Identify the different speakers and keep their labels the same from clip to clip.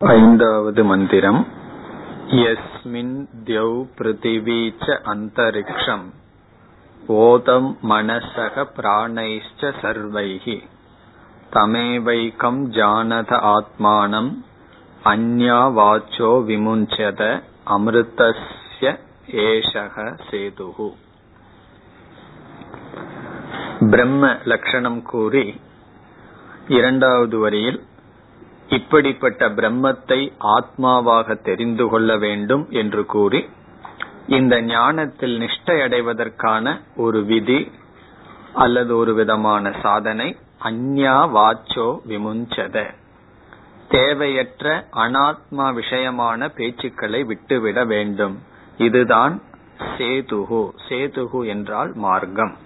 Speaker 1: ஐந்தாவது மந்திரம். யஸ்மின் தியௌ பிருத்திவீச்ச அந்தரிக்ஷம். ஓதம் மனசக பிராணைஷ்ட சர்வைகி தமேவைக்கம் ஜானத ஆத்மானம். அந்யா வாச்சோ விமுஞ்சத அமிர்தஸ்ய ஏஷக சேதுகு. பிரம்ம லட்சணம் கூறி இரண்டாவது வரியில் இப்படிப்பட்ட பிரம்மத்தை ஆத்மாவாக தெரிந்து கொள்ள வேண்டும் என்று கூறி இந்த ஞானத்தில் நிஷ்டை அடைவதற்கான ஒரு விதி அல்லது ஒரு விதமான சாதனை அந்யா வாச்சோ விமுஞ்சத. தேவையற்ற அனாத்மா விஷயமான பேச்சுக்களை விட்டுவிட வேண்டும். இதுதான் சேதுகு. சேதுகு என்றால் மார்க்கம்.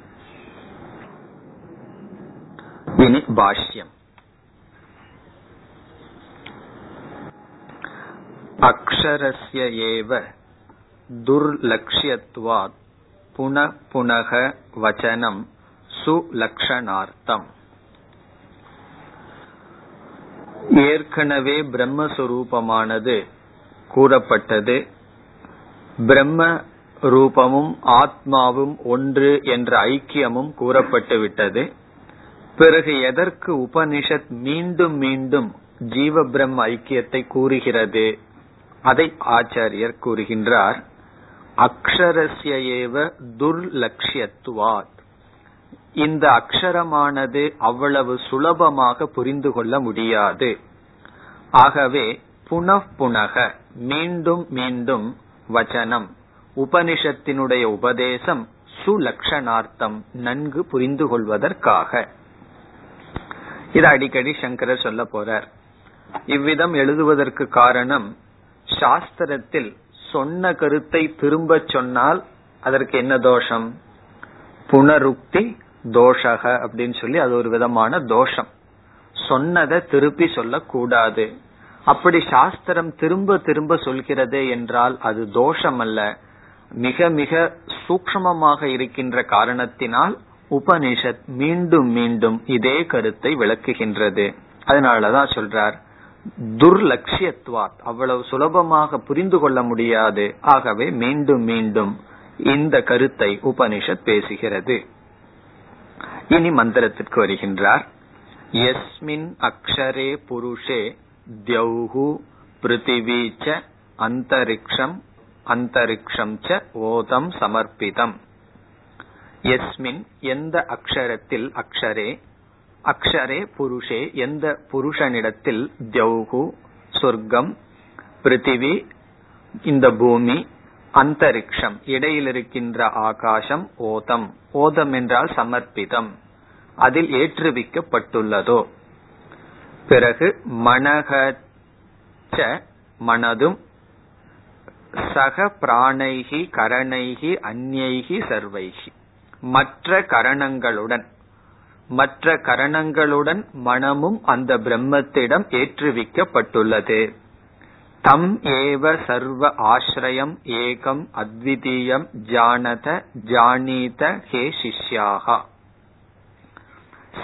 Speaker 1: இனி பாஷ்யம். அக்ஷரஸ்ய ஏவ துர்லக்ஷ்யத்வாத் புன புனக வச்சனம் சுலக்ஷணார்த்தம். ஏற்கனவே பிரம்மஸ்வரூபமானது கூறப்பட்டது. பிரம்ம ரூபமும் ஆத்மாவும் ஒன்று என்ற ஐக்கியமும் கூறப்பட்டுவிட்டது பிறகு எதற்கு உபனிஷத் மீண்டும் மீண்டும் ஜீவ பிரம்ம ஐக்கியத்தை கூறுகிறது? அதை ஆச்சாரியர் கூறுகின்றார் அக்ஷரஸ்ய ஏவ துர்லட்சியத்துவாத் இந்த அக்ஷரமானது அவ்வளவு சுலபமாக புரிந்து கொள்ள முடியாது. ஆகவே புனப்புனக மீண்டும் மீண்டும் வச்சனம் உபனிஷத்தினுடைய உபதேசம் சுலக்ஷணார்த்தம் நன்கு புரிந்து கொள்வதற்காக. இது அடிக்கடி சங்கரர் சொல்ல போறார். இவ்விதம் எழுதுவதற்கு காரணம் சாஸ்திரத்தில் சொன்ன கருத்தை திரும்ப சொன்னால் அதற்கு என்ன தோஷம்? புனருக்தி தோஷக அப்படின்னு சொல்லி அது ஒரு விதமான தோஷம். சொன்னதை திருப்பி சொல்லக்கூடாது. அப்படி சாஸ்திரம் திரும்ப திரும்ப சொல்கிறது என்றால் அது தோஷம் அல்ல மிக மிக சூக்மமாக இருக்கின்ற காரணத்தினால் உபனிஷத் மீண்டும் மீண்டும் இதே கருத்தை விளக்குகின்றது. அதனாலதான் சொல்றார் துர்லட்சியத்துவாத். அவ்வளவு சுலபமாக புரிந்து கொள்ள முடியாது. ஆகவே மீண்டும் மீண்டும் இந்த கருத்தை உபனிஷத் பேசுகிறது. இனி மந்திரத்திற்கு வருகின்றார். எஸ்மின் அக்ஷரே புருஷே தியௌஹு பிருத்திவி ச அந்தரிக்ஷம் அந்தரிக்ஷம் ச ஓதம் சமர்ப்பிதம். எஸ்மின் எந்த அக்ஷரத்தில் அக்ஷரே? அக்ஷரே புருஷே எந்த புருஷனிடத்தில் தியௌகு சொர்க்கம் பிருத்திவி இந்த பூமி அந்தரிக்ஷம் இடையில் இருக்கின்ற ஆகாசம் ஓதம். ஓதம் என்றால் சமர்ப்பிதம். அதில் ஏற்றுவிக்கப்பட்டுள்ளதோ. பிறகு மனக மனதும் சக பிராணைகி கரணைகி அந்நைகி சர்வைகி. மற்ற கரணங்களுடன் மற்ற கரணங்களுடன் மனமும் அந்த பிரம்மத்திடம் ஏற்றுவிக்கப்பட்டுள்ளது. தம் ஏவ சர்வ ஆசிரியம் ஏகம் அத்விதீயம் ஜானத ஜானீத ஹே சிஷ்யாகா.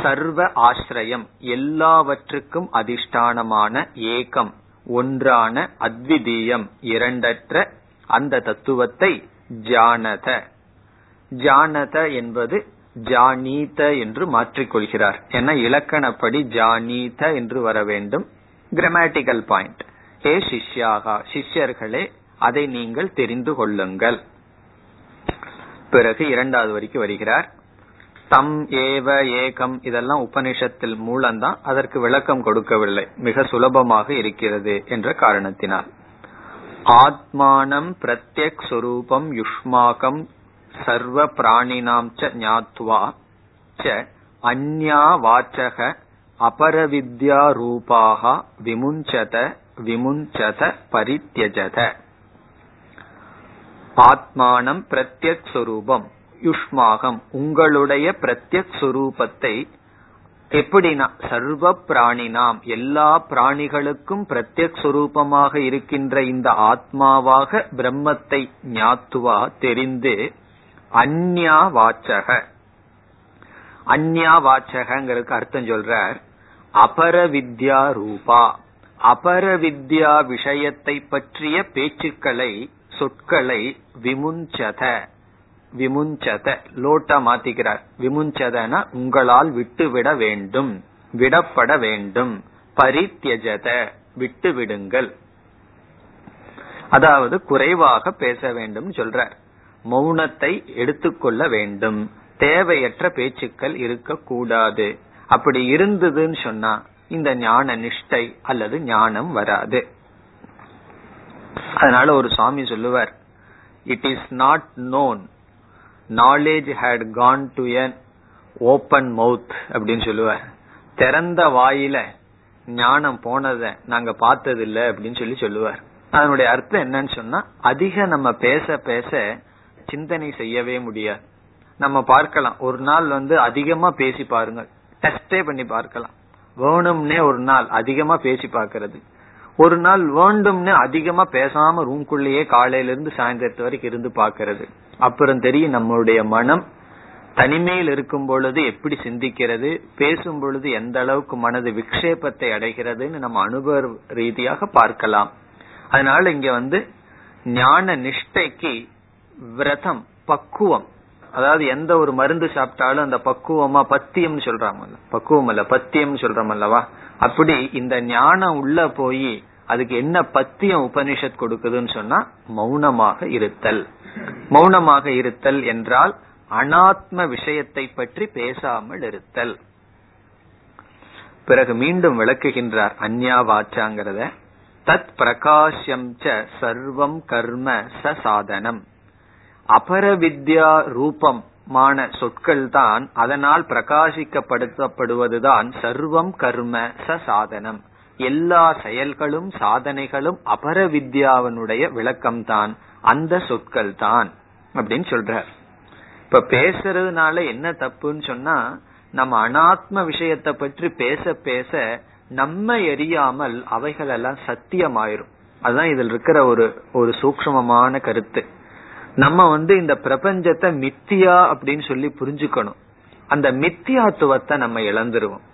Speaker 1: சர்வ ஆசிரியம் எல்லாவற்றுக்கும் அதிஷ்டானமான ஏகம் ஒன்றான அத்விதீயம் இரண்டற்ற அந்த தத்துவத்தை ஜானத. ஜானத என்பது ஜானீத என்று மாற்றிக்கொள்கிறார். என இலக்கணப்படி ஜானீத என்று வர வேண்டும். கிராமட்டிக்கல் பாயிண்ட் ஹே சிஷ்யாகா சிஷ்யர்களே அதை நீங்கள் தெரிந்து கொள்ளுங்கள். பிறகு இரண்டாவது வரைக்கும் வருகிறார். தம் ஏவ ஏகம் இதெல்லாம் உபனிஷத்தில் மூலம்தான் அதற்கு விளக்கம் கொடுக்கவில்லை. மிக சுலபமாக இருக்கிறது என்ற காரணத்தினால். ஆத்மானம் பிரத்யக் சுரூபம் யுஷ்மாகம் சர்வ பிராணினாம் ச ஞாத்வா ச அந்யா வாச்சக அபரவித்யா ரூபாக விமுஞ்சத விமுஞ்சத பரித்தியஜத ஆத்மானம் பிரத்யக் சுரூபம் யுஷ்மாகம் உங்களுடைய பிரத்யக் சுரூபத்தை எப்படினா சர்வ பிராணினாம் எல்லா பிராணிகளுக்கும் பிரத்யக் சுரூபமாக இருக்கின்ற இந்த ஆத்மாவாக பிரம்மத்தை ஞாத்துவா தெரிந்து அந்யா வாச்சக அந்யா வாச்சகங்கிறதுக்கு அர்த்தம் சொல்றார் அபர வித்யா ரூபா அபர வித்யா விஷயத்தை பற்றிய பேச்சுக்களை சொற்களை விமுஞ்சத. விமுஞ்சத லோட்டா மாத்திக்கிறார். விமுஞ்சதனா உங்களால் விட்டுவிட வேண்டும் விடப்பட வேண்டும். பரித்தியஜத விட்டு விடுங்கள் அதாவது குறைவாக பேச வேண்டும் சொல்றார். மௌனத்தை எடுத்துக்கொள்ள வேண்டும். தேவையற்ற பேச்சுக்கள் இருக்கக்கூடாது. அப்படி இருந்ததுன்னு சொன்னா இந்த ஞான நிஷ்டை அல்லது ஞானம் வராது. அதனால ஒரு சுவாமி சொல்லுவார் it is not known knowledge had gone to an open mouth அப்படின்னு சொல்லுவார். திறந்த வாயில ஞானம் போனத நாங்க பார்த்தது இல்ல அப்படின்னு சொல்லி சொல்லுவார். அதனுடைய அர்த்தம் என்னன்னு சொன்னா அதிக நம்ம பேச பேச சிந்தனை செய்யவே முடியாது. நம்ம பார்க்கலாம். ஒரு நாள் வந்து அதிகமா பேசி பாருங்க டெஸ்டே பண்ணி பார்க்கலாம். வேணும்னே ஒரு நாள் அதிகமா பேசி பார்க்கறது. ஒரு நாள் வேண்டும்னு அதிகமா பேசாம ரூம்குள்ளேயே காலையில இருந்து சாயந்தரத்து வரைக்கும் இருந்து பாக்கிறது அப்புறம் தெரியும் நம்மளுடைய மனம் தனிமையில் இருக்கும் பொழுது எப்படி சிந்திக்கிறது பேசும் பொழுது எந்த அளவுக்கு மனது விக்ஷேபத்தை அடைகிறதுன்னு நம்ம அனுபவ ரீதியாக பார்க்கலாம். அதனால இங்க வந்து ஞான நிஷ்டைக்கு விரதம் பக்குவம். அதாவது எந்த ஒரு மருந்து சாப்பிட்டாலும் அந்த பக்குவமா பத்தியம் சொல்றாங்கல்ல. பக்குவம் அல்ல பத்தியம் சொல்றோம் அல்லவா அப்படி இந்த ஞானம் உள்ள போய் அதுக்கு என்ன பத்தியம் உபனிஷத் கொடுக்குதுன்னு சொன்னா மௌனமாக இருத்தல். மௌனமாக இருத்தல் என்றால் அனாத்ம விஷயத்தை பற்றி பேசாமல் இருத்தல். பிறகு மீண்டும் விளக்குகின்றார் அந்யா வாச்சாங்கிறத தத் பிரகாஷ்யம் ச சர்வம் கர்ம ச சாதனம். அபரவித்யா ரூபமான சொற்கள் தான் அதனால் பிரகாசிக்கப்படுத்தப்படுவதுதான் சர்வம் கர்ம ச சாதனம். எல்லா செயல்களும் சாதனைகளும் அபரவித்யாவனுடைய விளக்கம்தான். அந்த சொற்கள் தான் அப்படின்னு சொல்ற இப்ப பேசுறதுனால என்ன தப்புன்னு சொன்னா நம்ம அனாத்ம விஷயத்தை பற்றி பேச பேச நம்ம எரியாமல் அவைகள் எல்லாம் சத்தியமாயிரும். அதுதான் இதுல இருக்கிற ஒரு ஒரு சூக்மமான கருத்து. நம்ம வந்து இந்த பிரபஞ்சத்தை மித்தியா அப்படின்னு சொல்லி புரிஞ்சுக்கணும். அந்த மித்தியாத்துவத்தை நம்ம இழந்துருவோம்.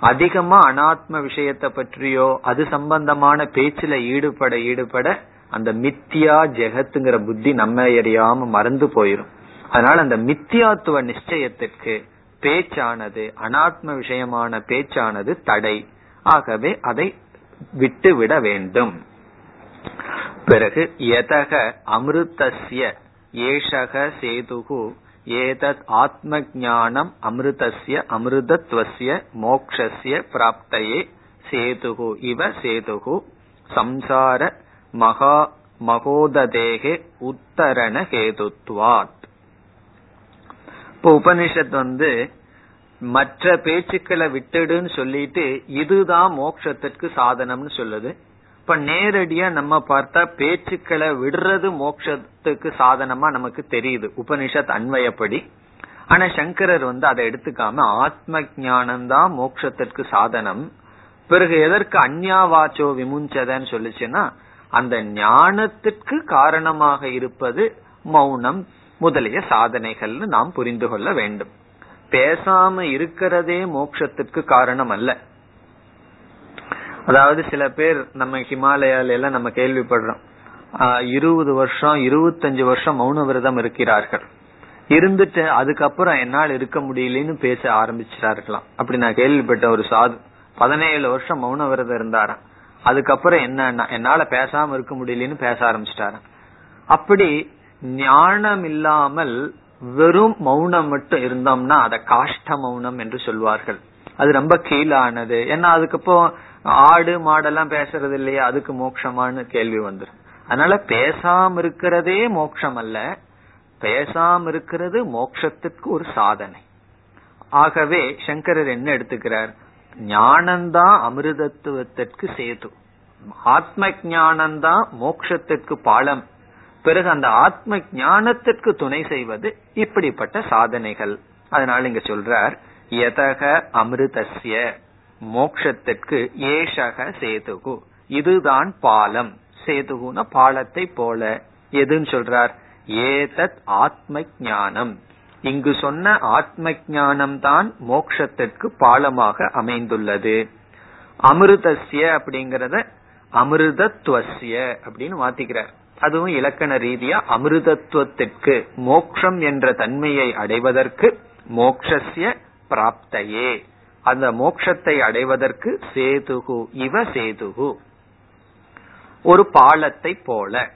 Speaker 1: அதிகமா அனாத்ம விஷயத்தை பற்றியோ அது சம்பந்தமான பேச்சுல ஈடுபட ஈடுபட அந்த மித்தியா ஜெகத்துங்கிற புத்தி நம்ம எறியாம மறந்து போயிரும். அதனால அந்த மித்தியாத்துவ நிச்சயத்திற்கு பேச்சானது அனாத்ம விஷயமான பேச்சானது தடை. ஆகவே அதை விட்டு விட வேண்டும். பிறகு எதக அமிர்தசிய ஏஷக சேதுகு ஏதத் ஆத்ம ஜானம் அமிர்தஸ்ய அமிர்தத்வசிய மோக்ஷஸ்ய பிராப்தையே சேதுகு. இவ சேதுகு. சம்சார மகா மகோததேகே உத்தரண ஹேதுத்வாத். இப்போ உபனிஷத் வந்து மற்ற பேச்சுக்களை விட்டுடுன்னு சொல்லிட்டு இதுதான் மோட்சத்திற்கு சாதனம்னு சொல்லுது. இப்ப நேரடியா நம்ம பார்த்தா பேச்சுக்களை விடுறது மோட்சத்துக்கு சாதனமா நமக்கு தெரியுது. உபனிஷத் அன்வயப்படி. ஆனா சங்கரர் வந்து அதை எடுத்துக்காம ஆத்ம ஞானம் தான் மோட்சத்திற்கு சாதனம். பிறகு எதற்கு அந்யாவாச்சோ விமுஞ்சதன்னு சொல்லுச்சுன்னா அந்த ஞானத்திற்கு காரணமாக இருப்பது மௌனம் முதலிய சாதனைகள்னு நாம் புரிந்து கொள்ள வேண்டும். பேசாம இருக்கிறதே மோட்சத்திற்கு காரணம் அல்ல அதாவது சில பேர் நம்ம ஹிமாலயால எல்லாம் நம்ம கேள்விப்படுறோம். இருபது வருஷம் இருபத்தஞ்சு வருஷம் மௌன விரதம் இருக்கிறார்கள். இருந்துட்டு அதுக்கப்புறம் என்னால் இருக்க முடியலன்னு பேச ஆரம்பிச்சார்களாம் அப்படி நான் கேள்விப்பட்ட ஒரு சாது பதினேழு வருஷம் மௌன விரதம் இருந்தாராம். அதுக்கப்புறம் என்ன என்னால பேசாம இருக்க முடியலன்னு பேச ஆரம்பிச்சிட்டாராம். அப்படி ஞானம் இல்லாமல் வெறும் மௌனம் மட்டும் இருந்தோம்னா அதை காஷ்ட மௌனம் என்று சொல்வார்கள். அது ரொம்ப கீழானது. ஏன்னா அதுக்கப்புறம் ஆடு மாடெல்லாம் பேசுறது இல்லையா அதுக்கு மோட்சமானு கேள்வி வந்துடும் அதனால பேசாம இருக்கிறதே மோட்சம் அல்ல பேசாம இருக்கிறது மோட்சத்திற்கு ஒரு சாதனை. ஆகவே சங்கரர் என்ன எடுத்துக்கிறார்? ஞானம்தான் அமிர்தத்துவத்திற்கு சேது. ஆத்ம ஞானம்தான் மோட்சத்திற்கு பாலம். பிறகு அந்த ஆத்ம ஞானத்திற்கு துணை செய்வது இப்படிப்பட்ட சாதனைகள். அதனால இங்க சொல்றார் எதக அமிர்தசிய மோக்ஷத்திற்கு ஏஷக சேதுகு. இதுதான் பாலம். சேதுகுன பாலத்தை போல. எதுன்னு சொல்றார்? ஏதத் ஆத்ம ஞானம் இங்கு சொன்ன ஆத்ம ஞானம் தான் மோக்ஷத்திற்கு பாலமாக அமைந்துள்ளது. அமிர்தசிய அப்படிங்கறத அமிர்தத்வசிய அப்படின்னு மாத்திக்கிறார். அதுவும் இலக்கண ரீதியா அமிர்தத்துவத்திற்கு மோக்ஷம் என்ற தன்மையை அடைவதற்கு மோக்ஷஸ்ய பிராப்தையே. அந்த மோட்சத்தை அடைவதற்கு சேதுகு இவ சேதுகு. ஒரு பாலத்தை போல.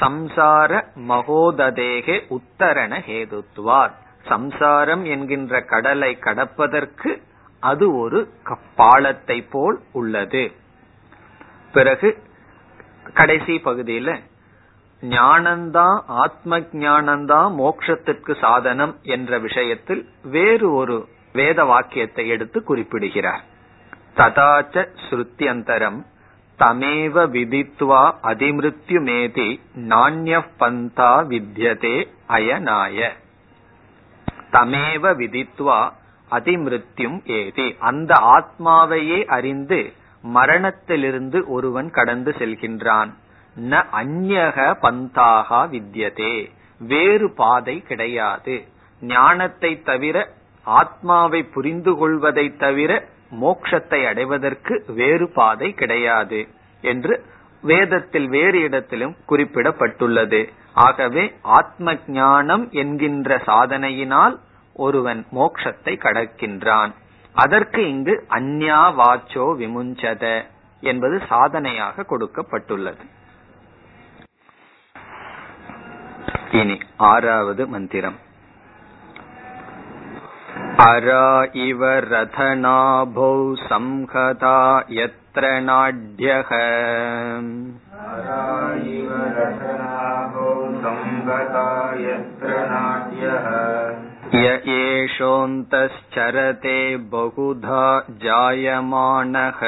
Speaker 1: சம்சார மகோததேகே உத்தரண ஹேதுத்வார். சம்சாரம் என்கின்ற கடலை கடப்பதற்கு அது ஒரு பாலத்தை போல் உள்ளது. பிறகு கடைசி பகுதியில ஞானந்தான் ஆத்ம ஞானந்தான் மோக்ஷத்திற்கு சாதனம் என்ற விஷயத்தில் வேறு ஒரு வேத வாக்கியத்தை எடுத்து குறிப்பிடுகிறார். ததாச்ச ஸ்ருத்தியந்தரம் தமேவ விதித்வா அதிமிருத்யுமேதி நாண்ய பந்தா வித்யதே அயனாய. தமேவ விதித்வா அதிமிருத்யும் ஏதி. அந்த ஆத்மாவையே அறிந்து மரணத்திலிருந்து ஒருவன் கடந்து செல்கின்றான். ந அந்யக பந்தாக வித்தியதே வேறு பாதை கிடையாது. ஞானத்தை தவிர ஆத்மாவை புரிந்து கொள்வதை தவிர மோக்ஷத்தை அடைவதற்கு வேறு பாதை கிடையாது என்று வேதத்தில் வேறு இடத்திலும் குறிப்பிடப்பட்டுள்ளது. ஆகவே ஆத்ம ஞானம் என்கின்ற சாதனையினால் ஒருவன் மோக்ஷத்தை கடக்கின்றான். அதற்கு இங்கு அந்யா வாச்சோ விமுஞ்சத என்பது சாதனையாக கொடுக்கப்பட்டுள்ளது. இனி ஆறாவது மந்திரம் अरा इव रथनाभौ संहता यत्र नाड्यः य एषोऽन्तश्चरते बहुधा जायमानः।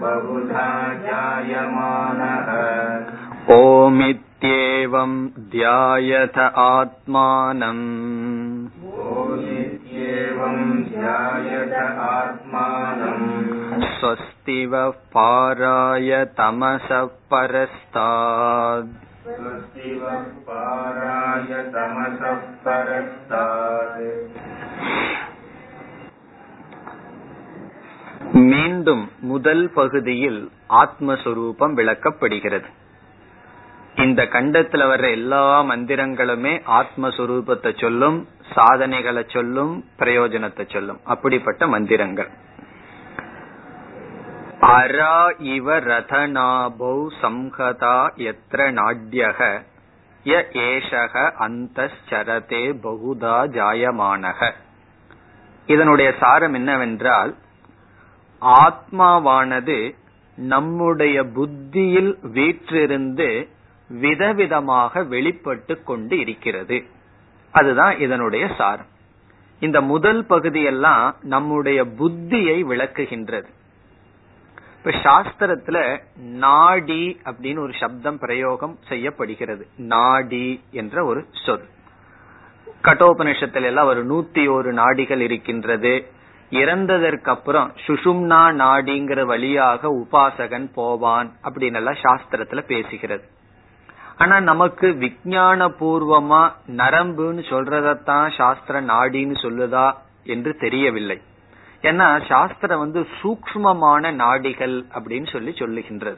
Speaker 1: बहुधा जायमानः। ओमित्येवं ध्यायथ आत्मानम् स्वस्ति वः पाराय तमसः परस्तात् மீண்டும் முதல் பகுதியில் ஆத்மஸ்வரூபம் விளக்கப்படுகிறது. இந்த கண்டத்துல வர்ற எல்லா மந்திரங்களுமே ஆத்மஸ்வரூபத்தை சொல்லும் சாதனைகளை சொல்லும் பிரயோஜனத்தை சொல்லும். அப்படிப்பட்ட மந்திரங்கள். அரா இவ ரதநாபௌ சம்ஹதா எத்திர நாட்யக ய ஏஷக அந்தரதே பகுதா ஜாயமானக. இதனுடைய சாரம் என்னவென்றால் ஆத்மாவானது நம்முடைய புத்தியில் வீற்றிருந்து விதவிதமாக வெளிப்பட்டு கொண்டு இருக்கிறது. அதுதான் இதனுடைய சாரம். இந்த முதல் பகுதியெல்லாம் நம்முடைய புத்தியை விளக்குகின்றது. இப்ப சாஸ்திரத்துல நாடி அப்படின்னு ஒரு சப்தம் பிரயோகம் செய்யப்படுகிறது. நாடி என்ற ஒரு சொல். கட்டோபனிஷத்துல எல்லாம் ஒரு நூத்தி ஒரு நாடிகள் இருக்கின்றது. இறந்ததற்கு அப்புறம் சுஷும்னா நாடிங்கிற வழியாக உபாசகன் போவான் அப்படின்னு எல்லாம் சாஸ்திரத்துல பேசுகிறது. ஆனா நமக்கு விஜயான பூர்வமா நரம்புன்னு சொல்றதத்தான் சாஸ்திர நாடின்னு சொல்லுதா என்று தெரியவில்லை. ஏன்னா சாஸ்திரம் வந்து சூக்மமான நாடிகள் அப்படின்னு சொல்லி சொல்லுகின்றது.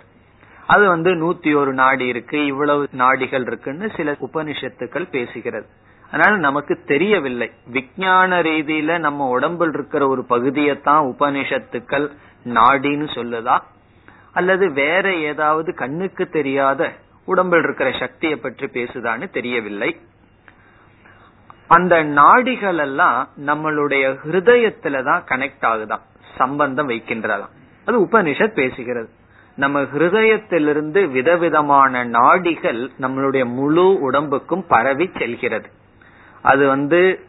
Speaker 1: அது வந்து நூத்தி ஒரு நாடி இருக்கு இவ்வளவு நாடிகள் இருக்குன்னு சில உபனிஷத்துக்கள் பேசுகிறது. அதனால நமக்கு தெரியவில்லை. விஞ்ஞான ரீதியில நம்ம உடம்பில் இருக்கிற ஒரு பகுதியைத்தான் உபனிஷத்துக்கள் நாடின்னு சொல்லுதா? அல்லது வேற ஏதாவது கண்ணுக்கு தெரியாத உடம்பில் இருக்கிற சக்தியை பற்றி பேசுதான்னு தெரியவில்லை. அந்த நாடிகள் எல்லாம் நம்மளுடைய ஹிருதயத்துலதான் கனெக்ட் ஆகுதான். சம்பந்தம் வைக்கின்றதாம். அது உபனிஷத் பேசுகிறது. நம்ம ஹிருதயத்திலிருந்து விதவிதமான நாடிகள் நம்மளுடைய முழு உடம்புக்கும் பரவி செல்கிறது. அது வந்து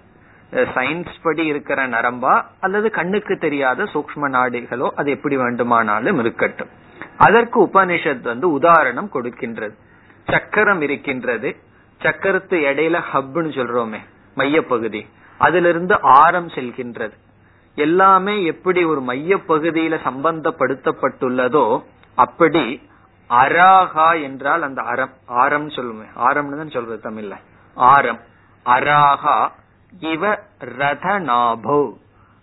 Speaker 1: சயின்ஸ் படி இருக்கிற நரம்பா அல்லது கண்ணுக்கு தெரியாத சூக்ம நாடிகளோ அது எப்படி வேண்டுமானாலும் இருக்கட்டும். அதற்கு உபனிஷத் வந்து உதாரணம் கொடுக்கின்றது. சக்கரம் இருக்கின்றது. சக்கரத்து இடையில ஹப்னு சொல்றோமே. மையப்பகுதி. அதிலிருந்து ஆரம் செல்கின்றது. எல்லாமே எப்படி ஒரு மையப்பகுதியில சம்பந்தப்படுத்தப்பட்டுள்ளதோ அப்படி அராகா என்றால் அந்த அறம் ஆரம் சொல்லுமே. ஆரம்னு தான் சொல்றது தமிழ்ல. ஆரம். அராகா இவ ரதநாபோ.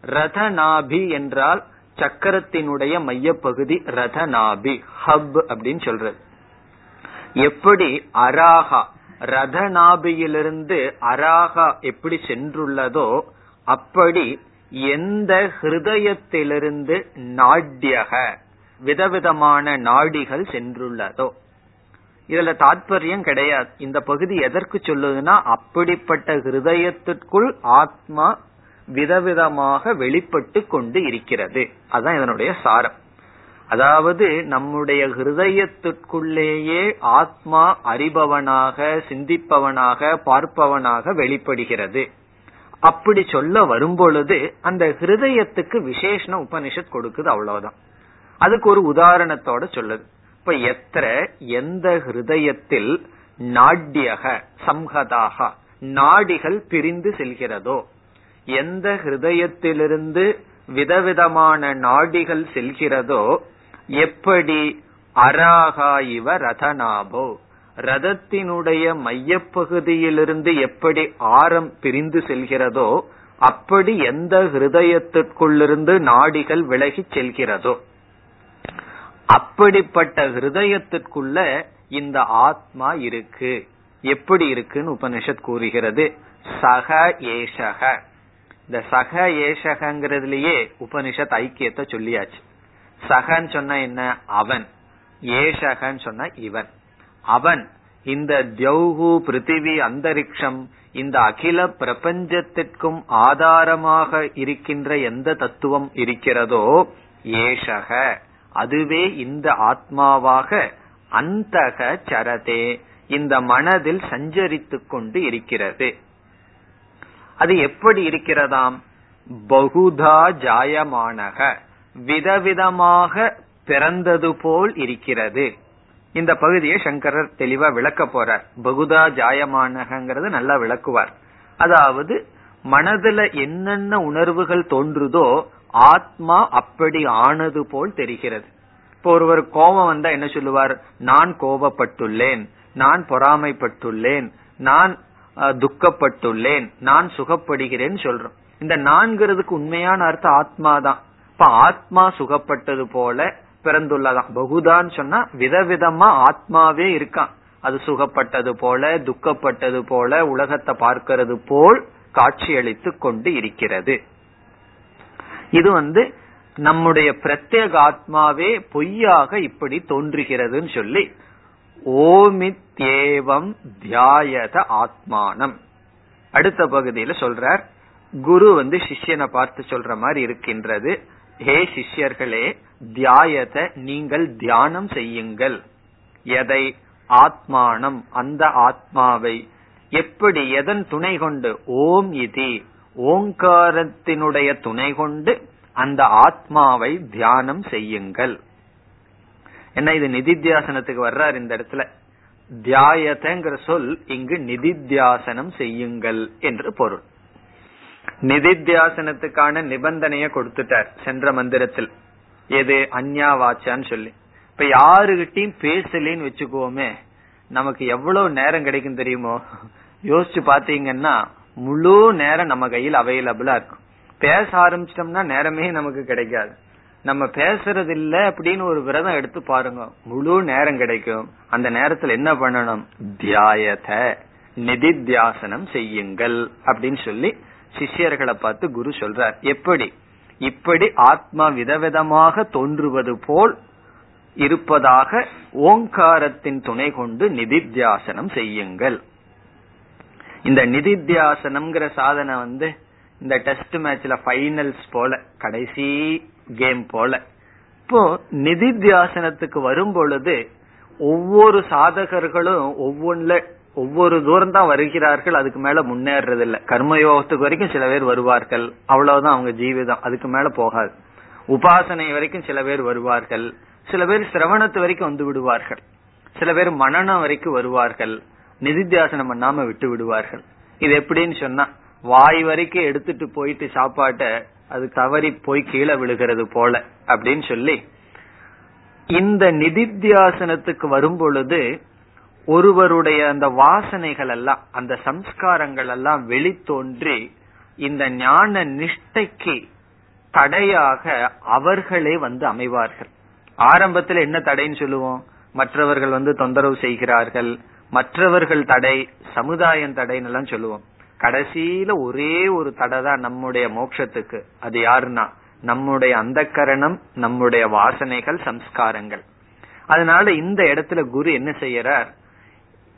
Speaker 1: ரதநாபி என்றால் சக்கரத்தினுடைய மையப்பகுதி ரதநாபி ஹப் அப்படின்னு சொல்றது. எப்படி அராகா ரதநாபியிலிருந்து அராகா எப்படி சென்றுள்ளதோ அப்படி எந்த ஹிருதயத்திலிருந்து நாட்யக விதவிதமான நாடிகள் சென்றுள்ளதோ. இதுல தாற்பயம் கிடையாது. இந்த பகுதி எதற்கு சொல்லுதுன்னா அப்படிப்பட்ட ஹிருதயத்திற்குள் ஆத்மா விதவிதமாக வெளிப்பட்டு கொண்டு இருக்கிறது. அதுதான் இதனுடைய சாரம். அதாவது நம்முடைய ஹிருதயத்திற்குள்ளேயே ஆத்மா அறிபவனாக சிந்திப்பவனாக பார்ப்பவனாக வெளிப்படுகிறது. அப்படி சொல்ல வரும்பொழுது அந்த ஹிருதயத்துக்கு விசேஷன உபனிஷத் கொடுக்குது அவ்வளவுதான். அதுக்கு ஒரு உதாரணத்தோட சொல்லுது. இப்ப எத்திர எந்த ஹிருதயத்தில் நாட்யக சம்ஹதாக நாடிகள் பிரிந்து செல்கிறதோ எந்த ஹிருதயத்திலிருந்து விதவிதமான நாடிகள் செல்கிறதோ எப்படி அராகாயிவ ரதநாபோ? ரதத்தினுடைய மையப்பகுதியிலிருந்து எப்படி ஆரம் பிரிந்து செல்கிறதோ அப்படி எந்த ஹிருதயத்திற்குள்ளிருந்து நாடிகள் விலகி செல்கிறதோ அப்படிப்பட்ட ஹிருதயத்திற்குள்ள இந்த ஆத்மா இருக்கு. எப்படி இருக்குன்னு உபனிஷத் கூறுகிறது. சக ஏஷக. இந்த சக ஏஷகங்கிறதுலயே உபனிஷத் ஐக்கியத்தை சொல்லியாச்சு. சகன்னு சொன்ன என்ன? அவன். ஏஷகன்னு சொன்ன இவன். அவன் இந்த தியௌகு பிருத்திவி அந்தரிக்ஷம் இந்த அகில பிரபஞ்சத்திற்கும் ஆதாரமாக இருக்கின்ற எந்த தத்துவம் இருக்கிறதோ ஏஷக அதுவே இந்த ஆத்மாவாக அந்தக சரதே இந்த மனதில் சஞ்சரித்துக் கொண்டு இருக்கிறது. அது எப்படி இருக்கிறதாம்? பகுதா ஜாயமானக. விதவிதமாக பிறந்தது போல் இருக்கிறது. இந்த பகுதியை சங்கரர் தெளிவா விளக்க போறார். பகுதா ஜாயமானகங்கிறது நல்லா விளக்குவார். அதாவது மனதுல என்னென்ன உணர்வுகள் தோன்றுதோ ஆத்மா அப்படி ஆனது போல் தெரிகிறது. இப்போ ஒருவர் கோபம் வந்தா என்ன சொல்லுவார்? நான் கோபப்பட்டுள்ளேன் நான் பொறாமைப்பட்டுள்ளேன் நான் துக்கப்பட்டுள்ளேன் நான் சுகப்படுகிறேன் சொல்றோம். இந்த நான்கிறதுக்கு உண்மையான அர்த்தம் ஆத்மா தான் இப்ப ஆத்மா சுகப்பட்டது போல பிறந்துள்ளதான் பகுதான்னு சொன்னா விதவிதமா ஆத்மாவே இருக்கான். அது சுகப்பட்டது போல துக்கப்பட்டது போல உலகத்தை பார்க்கிறது போல் காட்சியளித்து கொண்டு இருக்கிறது. இது வந்து நம்முடைய பிரத்யேக ஆத்மாவே பொய்யாக இப்படி தோன்றுகிறதுன்னு சொல்லி ஓமித்யேவம் தியாயத ஆத்மானம். அடுத்த பகுதியில சொல்றார் குரு வந்து சிஷ்யனை பார்த்து சொல்ற மாதிரி இருக்கின்றது. ஹே சிஷ்யர்களே தியாயத நீங்கள் தியானம் செய்யுங்கள். எதை? ஆத்மானம். அந்த ஆத்மாவை எப்படி எதன் துணை கொண்டு? ஓம் இதி. ஓங்காரத்தினுடைய துணை கொண்டு அந்த ஆத்மாவை தியானம் செய்யுங்கள். என்ன இது நிதித்தியாசனத்துக்கு வர்றார் இந்த இடத்துல? தியாயதங்கிற சொல் இங்கு நிதித்தியாசனம் செய்யுங்கள் என்று பொருள். நிதித்தியாசனத்துக்கான நிபந்தனைய கொடுத்துட்டார் சென்ற மந்திரத்தில். எது? அந்யா வாச்சான்னு சொல்லி. இப்ப யாருகிட்டையும் பேசலன்னு வச்சுக்கோமே நமக்கு எவ்வளவு நேரம் கிடைக்கும் தெரியுமோ? யோசிச்சு பாத்தீங்கன்னா முழு நேரம் நம்ம கையில் அவைலபிளா இருக்கும். பேச ஆரம்பிச்சிட்டோம்னா நேரமே நமக்கு கிடைக்காது. நம்ம பேசுறது இல்ல அப்படின்னு ஒரு விரதம் எடுத்து பாருங்க. முழு நேரம் கிடைக்கும். அந்த நேரத்துல என்ன பண்ணணும்? தியாயத நிதித்தியாசனம் செய்யுங்கள் அப்படின்னு சொல்லி சிஷ்யர்களை பார்த்து குரு சொல்றார் எப்படி? இப்படி ஆத்மா விதவிதமாக தோன்றுவது போல் இருப்பதாக ஓங்காரத்தின் துணை கொண்டு நிதித்தியாசனம் செய்யுங்கள். இந்த நிதித்தியாசனம்ங்கிற சாதனை வந்து இந்த டெஸ்ட் மேட்ச்ல ஃபைனல்ஸ் போல கடைசி கேம் போல. இப்போ நிதித்தியாசனத்துக்கு வரும் பொழுது ஒவ்வொரு சாதகர்களும் ஒவ்வொன்றுல ஒவ்வொரு தூரம் தான் வருகிறார்கள் அதுக்கு மேல முன்னேறது இல்ல கர்மயோகத்துக்கு வரைக்கும் சில பேர் வருவார்கள். அவ்வளவுதான் அவங்க ஜீவிதம். அதுக்கு மேல போகாது. உபாசனை வரைக்கும் சில பேர் வருவார்கள். சில பேர் சிரவணத்து வரைக்கும் வந்து விடுவார்கள். சில பேர் மனநம் வரைக்கும் வருவார்கள். நிதித்தியாசனம் பண்ணாம விட்டு விடுவார்கள். இது எப்படின்னு சொன்னா வாய் வரைக்கும் எடுத்துட்டு போயிட்டு சாப்பாட்ட அது தவறி போய் கீழே விழுகிறது போல அப்படின்னு சொல்லி இந்த நிதித்தியாசனத்துக்கு வரும் பொழுது ஒருவருடைய அந்த வாசனைகள் எல்லாம் அந்த சம்ஸ்காரங்கள் எல்லாம் வெளித்தோன்றி இந்த ஞான நிஷ்டைக்கு தடையாக அவர்களே வந்து அமைவார்கள். ஆரம்பத்தில் என்ன தடைன்னு சொல்லுவோம்? மற்றவர்கள் வந்து தொந்தரவு செய்கிறார்கள். மற்றவர்கள் தடை சமுதாயம் தடைன்னு எல்லாம் சொல்லுவோம். கடைசியில ஒரே ஒரு தடை தான் நம்முடைய மோட்சத்துக்கு. அது யாருன்னா நம்முடைய அந்த கரணம் நம்முடைய வாசனைகள் சம்ஸ்காரங்கள். அதனால இந்த இடத்துல குரு என்ன செய்யறார்?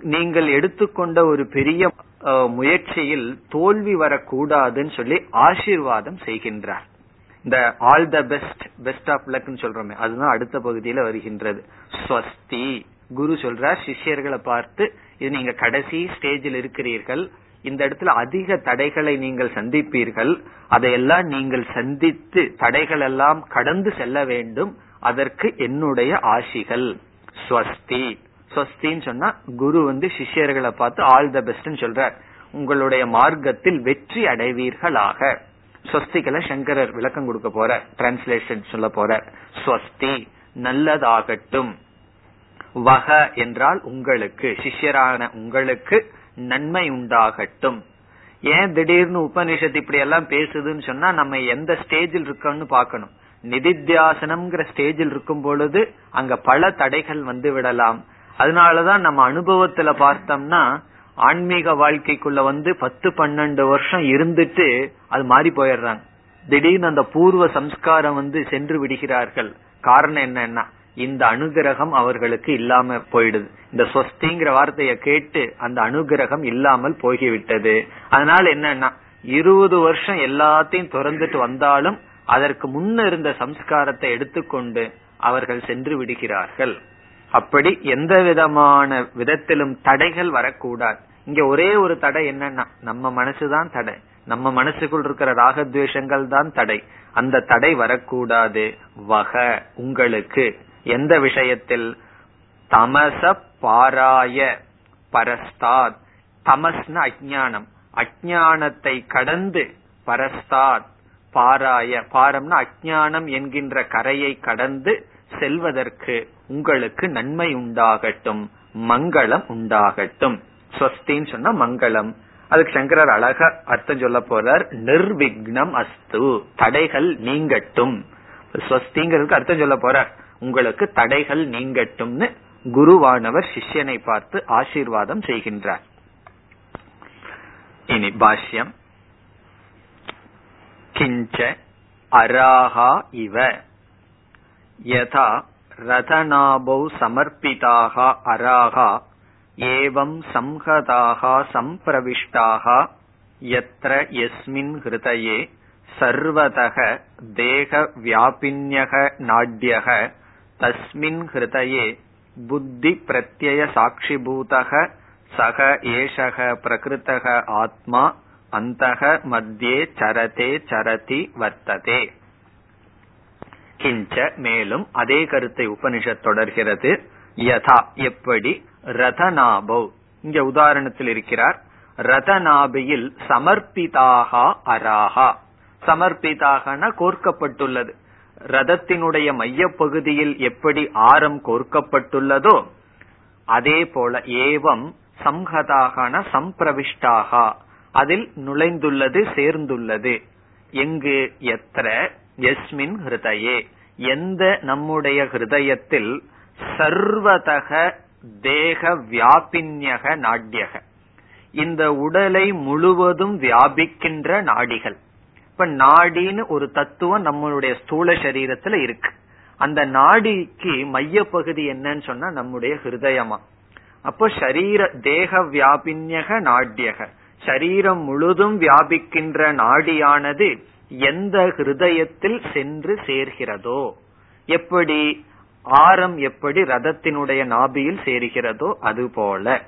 Speaker 1: நீங்கள் எடுத்துக்கொண்ட ஒரு பெரிய முயற்சியில் தோல்வி வரக்கூடாதுன்னு சொல்லி ஆசீர்வாதம் செய்கின்றார். இந்த all the best best of லக்னு சொல்றோமே அதுதான் அடுத்த பகுதியில வருகின்றது. ஸ்வஸ்தி. குரு சொல்றார் சிஷ்யர்களை பார்த்து இது நீங்க கடைசி ஸ்டேஜில் இருக்கிறீர்கள். இந்த இடத்துல அதிக தடைகளை நீங்கள் சந்திப்பீர்கள். அதையெல்லாம் நீங்கள் சந்தித்து தடைகள் எல்லாம் கடந்து செல்ல வேண்டும். அதற்கு என்னுடைய ஆசிகள். ஸ்வஸ்தி. ஸ்வஸ்தின்னு சொன்னா குரு வந்து சிஷ்யர்களை பார்த்து ஆல் த பெஸ்ட்னு சொல்றார். உங்களுடைய மார்க்கத்தில் வெற்றி அடைவீர்களாக. ஸ்வஸ்திகளை சங்கரர் விளக்கம் கொடுக்க போற டிரான்ஸ்லேஷன் சொல்ல போற ஸ்வஸ்தி நல்லதாகட்டும். வக என்றால் உங்களுக்கு சிஷ்யரான உங்களுக்கு நன்மை உண்டாகட்டும். ஏன் திடீர்னு உபனிஷத்து இப்படி எல்லாம் பேசுதுன்னு சொன்னா நம்ம எந்த ஸ்டேஜில் இருக்கோம்னு பாக்கணும் நிதித்தியாசனம்ங்கிற ஸ்டேஜில் இருக்கும் பொழுது அங்க பல தடைகள் வந்து விடலாம். அதனாலதான் நம்ம அனுபவத்துல பார்த்தோம்னா ஆன்மீக வாழ்க்கைக்குள்ள வந்து பத்து பன்னெண்டு வருஷம் இருந்துட்டு அது மாறி போயிடுறாங்க. திடீர்னு அந்த பூர்வ சம்ஸ்காரம் வந்து சென்று விடுகிறார்கள். காரணம் என்னன்னா இந்த அனுகிரகம் அவர்களுக்கு இல்லாம போயிடுது. இந்த சொஸ்திங்கிற வார்த்தையை கேட்டு அந்த அனுகிரகம் இல்லாமல் போகிவிட்டது. அதனால என்னன்னா இருபது வருஷம் எல்லாத்தையும் திறந்துட்டு வந்தாலும் அதற்கு முன்ன இருந்த சம்ஸ்காரத்தை எடுத்துக்கொண்டு அவர்கள் சென்று விடுகிறார்கள். அப்படி எந்த விதமான விதத்திலும் தடைகள் வரக்கூடாது. இங்க ஒரே ஒரு தடை என்னன்னா நம்ம மனசுதான் தடை. நம்ம மனசுக்குள் இருக்கிற ராகத்வேஷங்கள் தான் தடை. அந்த தடை வரக்கூடாது. வக உங்களுக்கு. எந்த விஷயத்தில்? தமச பாராய பரஸ்தாத். தமஸ்ன அஜானம் அஜானத்தை கடந்து பரஸ்தாத். பாராய பாரம்னா அஜானம் என்கின்ற கரையை கடந்து செல்வதற்கு உங்களுக்கு நன்மை உண்டாகட்டும் மங்களம் உண்டாகட்டும். ஸ்வஸ்தின்னு சொன்னா மங்களம். அதுக்கு சங்கரர் அழக அர்த்தம் சொல்ல போறார் நிர்விக்னம் அஸ்து தடைகள் நீங்கட்டும். ஸ்வஸ்திங்கிறதுக்கு அர்த்தம் சொல்ல போறார் உங்களுக்கு தடைகள் நீங்கட்டும்னு குருவானவர் சிஷ்யனை பார்த்து ஆசீர்வாதம் செய்கின்றார். இனி பாஷ்யம். கிஞ்ச அராஹா இவ. யதா ரதநாபௌ சமர்ப்பிதாக அராகா ஏவம் சம்ஹதாக சம்பிரவிஷ்டாக யத்ர எஸ்மின் ஹிருதயே சர்வதக தேக வியாபின்யக நாட்யக தஸ்மின் ஹிருதயே புத்தி பிரத்யய சாட்சிபூதக சக ஏஷக பிரகிருத்தக ஆத்மா அந்தக மத்தியே சரதே சரதி வர்த்ததே. கிஞ்ச மேலும் அதே கருத்தை உபனிஷத் தொடர்கிறது. யதா எப்படி? ரதநாபோ. இங்க உதாரணத்தில் இருக்கிறார். ரதநாபியில் சமர்ப்பிதாகா அராகா சமர்ப்பிதாகன கோர்க்கப்பட்டுள்ளது. ரதத்தினுடைய மையப்பகுதியில் எப்படி ஆரம் கோர்க்கப்பட்டுள்ளதோ அதே போல ஏவம் சம்ஹதாகன சம்பிரவிஷ்டாகா. அதில் நுழைந்துள்ளது சேர்ந்துள்ளது. எங்கு? எத்திர எஸ்மின் ஹிருதயே. எந்த நம்முடைய ஹிருதயத்தில் சர்வதக தேக வியாபின்யக நாட்யக. இந்த உடலை முழுவதும் வியாபிக்கின்ற நாடிகள். இப்ப நாடின்னு ஒரு தத்துவம் நம்மளுடைய ஸ்தூல சரீரத்துல இருக்கு. அந்த நாடிக்கு மைய பகுதி என்னன்னு சொன்னா நம்முடைய ஹிருதயமா. அப்போ சரீர தேக வியாபின்யக நாட்யக. சரீரம் முழுதும் வியாபிக்கின்ற நாடியானது எந்த ஹிருதயத்தில் சென்று சேர்கிறதோ எப்படி ஆரம் எப்படி ரதத்தினுடைய நாபியில் சேருகிறதோ அதுபோல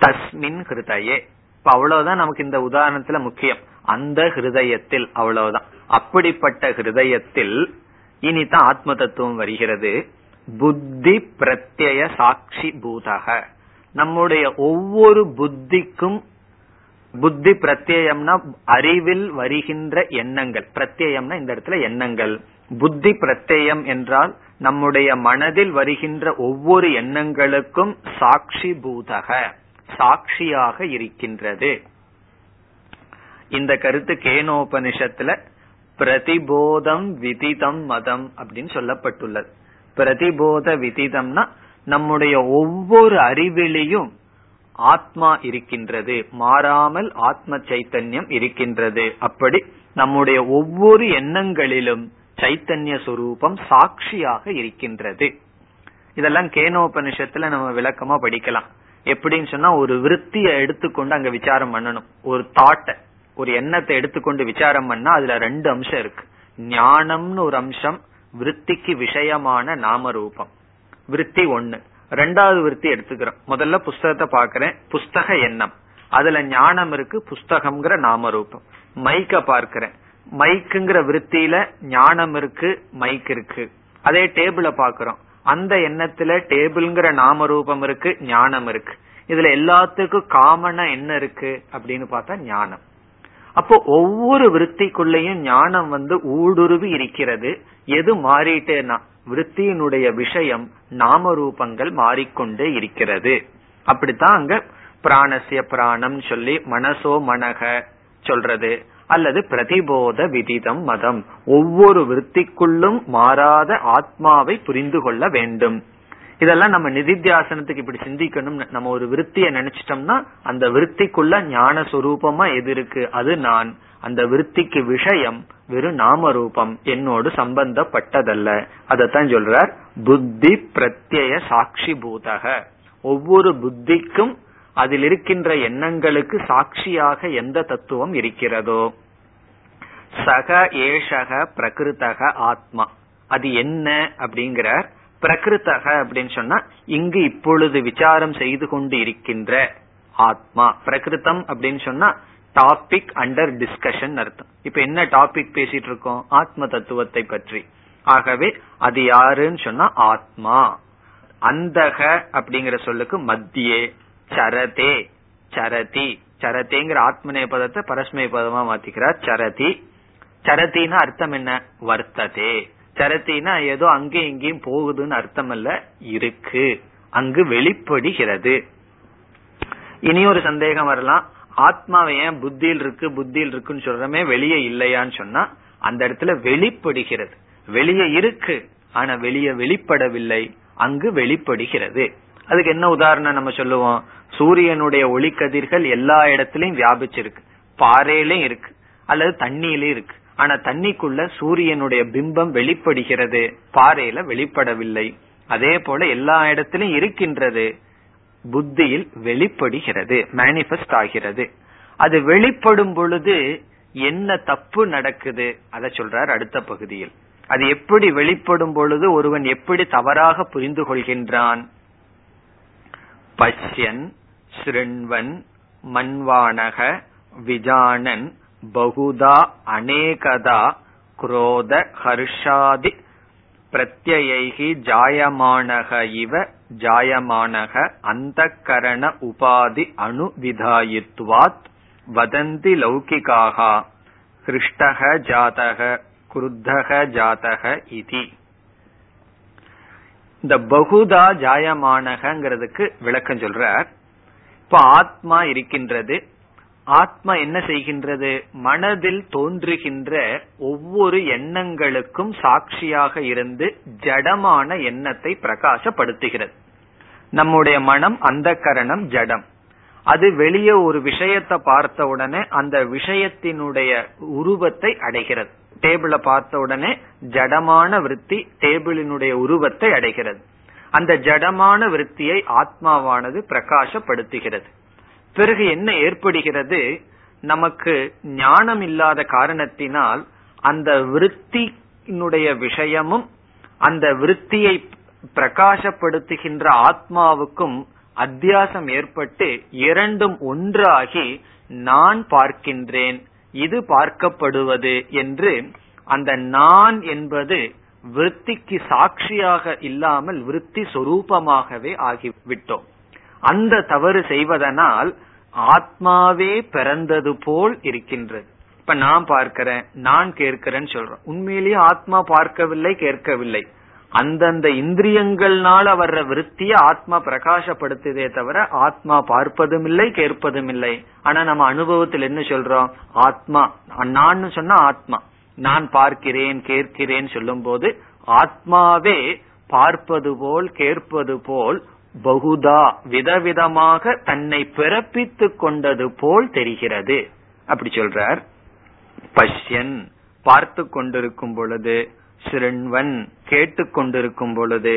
Speaker 1: தஸ்மின் ஹிருதயே. இப்ப அவ்வளவுதான் நமக்கு இந்த உதாரணத்துல முக்கியம். அந்த ஹிருதயத்தில் அவ்வளவுதான். அப்படிப்பட்ட ஹிருதயத்தில் இனிதான் ஆத்ம தத்துவம் வருகிறது. புத்தி பிரத்யய சாட்சி பூதக. நம்முடைய ஒவ்வொரு புத்திக்கும் புத்தி பிரத்யம்னா அறிவில் வருகின்ற எண்ணங்கள். பிரத்யம்னா இந்த இடத்துல எண்ணங்கள். புத்தி பிரத்யம் என்றால் நம்முடைய மனதில் வருகின்ற ஒவ்வொரு எண்ணங்களுக்கும் சாட்சி பூதக சாட்சியாக இருக்கின்றது. இந்த கருத்து கேனோபனிஷத்துல பிரதிபோதம் விதிதம் மதம் அப்படின்னு சொல்லப்பட்டுள்ளது. பிரதிபோத விதிதம்னா நம்முடைய ஒவ்வொரு அறிவிலையும் ஆத்மா இருக்கின்றது மாறாமல் ஆத்ம சைத்தன்யம் இருக்கின்றது. அப்படி நம்முடைய ஒவ்வொரு எண்ணங்களிலும் சைத்தன்ய சுரூபம் சாட்சியாக இருக்கின்றது. இதெல்லாம் கேனோபனிஷத்துல நம்ம விளக்கமா படிக்கலாம். எப்படின்னு சொன்னா ஒரு விருத்திய எடுத்துக்கொண்டு அங்க விசாரம் பண்ணணும். ஒரு தாட்டை ஒரு எண்ணத்தை எடுத்துக்கொண்டு விசாரம் பண்ணா அதுல ரெண்டு அம்சம் இருக்கு. ஞானம்னு ஒரு அம்சம் விருத்திக்கு விஷயமான நாம ரூபம் விருத்தி ஒண்ணு. ரெண்டாவது விருத்தி எடுத்துக்கிறோம். முதல்ல புஸ்தகத்தை பாக்குறேன் புஸ்தக எண்ணம். அதுல ஞானம் இருக்கு புஸ்தகம்ங்கிற நாம ரூபம் மைக்க பார்க்கிறேன். மைக்குங்கிற விருத்தியில ஞானம் இருக்கு மைக் இருக்கு. அதே டேபிள பாக்குறோம் அந்த எண்ணத்துல டேபிள்ங்கிற நாம ரூபம் இருக்கு ஞானம் இருக்கு. இதுல எல்லாத்துக்கும் காமனா என்ன இருக்கு அப்படின்னு பார்த்தா ஞானம். அப்போ ஒவ்வொரு விருத்திக்குள்ளயும் ஞானம் வந்து ஊடுருவி இருக்கிறது. எது மாறிட்டேன்னா விருத்தியினுடைய விஷயம் நாம ரூபங்கள் மாறிக்கொண்டே இருக்கிறது. அப்படித்தான் அங்க பிராணசிய பிராணம் சொல்லி மனசோ மனக சொல்றது. அல்லது பிரதிபோத விதிதம் மதம். ஒவ்வொரு விற்பிக்குள்ளும் மாறாத ஆத்மாவை புரிந்து கொள்ள வேண்டும். இதெல்லாம் நம்ம நிதித்தியாசனத்துக்கு இப்படி சிந்திக்கணும். நம்ம ஒரு விருத்திய நினைச்சிட்டோம்னா அந்த விருத்திக்குள்ள ஞான சுரூபமா எது இருக்கு? அது நான். அந்த விருத்திக்கு விஷயம் வெறும் நாம ரூபம் என்னோடு சம்பந்தப்பட்டதல்ல. அதத்தான் சொல்றார் புத்தி பிரத்யய சாட்சி பூதக. ஒவ்வொரு புத்திக்கும் அதில் இருக்கின்ற எண்ணங்களுக்கு சாட்சியாக எந்த தத்துவம் இருக்கிறதோ. சக ஏஷக பிரகிருத்தக ஆத்மா. அது என்ன அப்படிங்கிறார். பிரகிருத்தக அப்படின்னு சொன்னா இங்கு இப்பொழுது விசாரம் செய்து கொண்டு இருக்கின்ற ஆத்மா. பிரகிருத்தம் அப்படின்னு சொன்னா டாபிக் அண்டர் டிஸ்கஷன் அர்த்தம். இப்ப என்ன டாபிக் பேசிட்டு இருக்கோம் ஆத்ம தத்துவத்தை பற்றி. ஆகவே அது யாருன்னு சொன்னா ஆத்மா. அந்தக அப்படிங்கிற சொல்லுக்கு மத்தியே சரதே சரதி. சரதேங்கிற ஆத்மநேய பதத்தை பரஸ்மய பதமா மாத்திக்கிறார் சரதி. சரத்தின்னா அர்த்தம் என்ன? வர்த்ததே. சரத்தினா ஏதோ அங்கேயும் இங்கேயும் போகுதுன்னு அர்த்தம் அல்ல இருக்கு. அங்கு வெளிப்படுகிறது. இனி ஒரு சந்தேகம் வரலாம். ஆத்மாவை ஏன் புத்தியில் இருக்கு புத்தியில் இருக்குன்னு சொல்றமே வெளியே இல்லையான்னு சொன்னா அந்த இடத்துல வெளிப்படுகிறது. வெளியே இருக்கு ஆனா வெளியே வெளிப்படவில்லை. அங்கு வெளிப்படுகிறது. அதுக்கு என்ன உதாரணம் நம்ம சொல்லுவோம்? சூரியனுடைய ஒளிக்கதிர்கள் எல்லா இடத்திலையும் வியாபிச்சிருக்கு. பாறையிலும் இருக்கு. அல்லது தண்ணியிலும் இருக்கு. ஆனா தண்ணிக்குள்ள சூரியனுடைய பிம்பம் வெளிப்படுகிறது. பாறையில வெளிப்படவில்லை. அதே போல எல்லா இடத்திலும் இருக்கின்றது. புத்தியில் வெளிப்படுகிறது மேனிபெஸ்ட் ஆகிறது. அது வெளிப்படும் பொழுது என்ன தப்பு நடக்குது? அதை சொல்றார் அடுத்த பகுதியில். அது எப்படி வெளிப்படும் பொழுது ஒருவன் எப்படி தவறாக புரிந்து கொள்கின்றான்? பஷ்யன் ஸ்ருண்வன் மன்வானக விஜானன் பகுதா அநேகதா குரோத ஹர்ஷாதி பிரத்யகி ஜாயமானக இவ ஜாயமானக அந்த கரண உபாதி அணு விதாயித்வாத் வதந்தி லௌகிகாக ஹிருஷ்டக ஜாதக குருத்தக ஜாதக இதி இந்த பகுதா ஜாயமானகிறதுக்கு விளக்கம் சொல்றார். இப்ப ஆத்மா இருக்கின்றது ஆத்மா என்ன செய்கின்றது? மனதில் தோன்றுகின்ற ஒவ்வொரு எண்ணங்களுக்கும் சாட்சியாக இருந்து ஜடமான எண்ணத்தை பிரகாசப்படுத்துகிறது. நம்முடைய மனம் அந்த கரணம் ஜடம். அது வெளியே ஒரு விஷயத்தை பார்த்த உடனே அந்த விஷயத்தினுடைய உருவத்தை அடைகிறது. டேபிளை பார்த்த உடனே ஜடமான விற்பி டேபிளினுடைய உருவத்தை அடைகிறது. அந்த ஜடமான விற்பியை ஆத்மாவானது பிரகாசப்படுத்துகிறது. பிறகு என்ன ஏற்படுகிறது? நமக்கு ஞானம் இல்லாத காரணத்தினால் அந்த விருத்தியினுடைய விஷயமும் அந்த விருத்தியை பிரகாசப்படுத்துகின்ற ஆத்மாவுக்கும் அத்தியாசம் ஏற்பட்டு இரண்டும் ஒன்றாகி நான் பார்க்கின்றேன் இது பார்க்கப்படுவது என்று அந்த நான் என்பது விருத்திக்கு சாட்சியாக இல்லாமல் விருத்தி சொரூபமாகவே ஆகிவிட்டோம். அந்த தவறு செய்வதனால் ஆத்மாவே பிறந்தது போல் இருக்கின்றது. இப்ப நான் பார்க்கிறேன் நான் கேட்கிறேன்னு சொல்றேன் உண்மையிலேயே ஆத்மா பார்க்கவில்லை கேட்கவில்லை. அந்தந்த இந்திரியங்கள்னால வர்ற விருத்திய ஆத்மா பிரகாசப்படுத்துதே தவிர ஆத்மா பார்ப்பதும் இல்லை கேட்பதும் இல்லை ஆனா நம்ம அனுபவத்தில் என்ன சொல்றோம்? ஆத்மா. நான் சொன்னா ஆத்மா. நான் பார்க்கிறேன் கேட்கிறேன் சொல்லும் போது ஆத்மாவே பார்ப்பது போல் கேட்பது போல் பகுதா விதவிதமாக தன்னை பிறப்பித்துக் கொண்டது போல் தெரிகிறது. அப்படி சொல்றார். பஷ்யன் பார்த்து கொண்டிருக்கும் பொழுது சிறுவன் கேட்டுக்கொண்டிருக்கும் பொழுது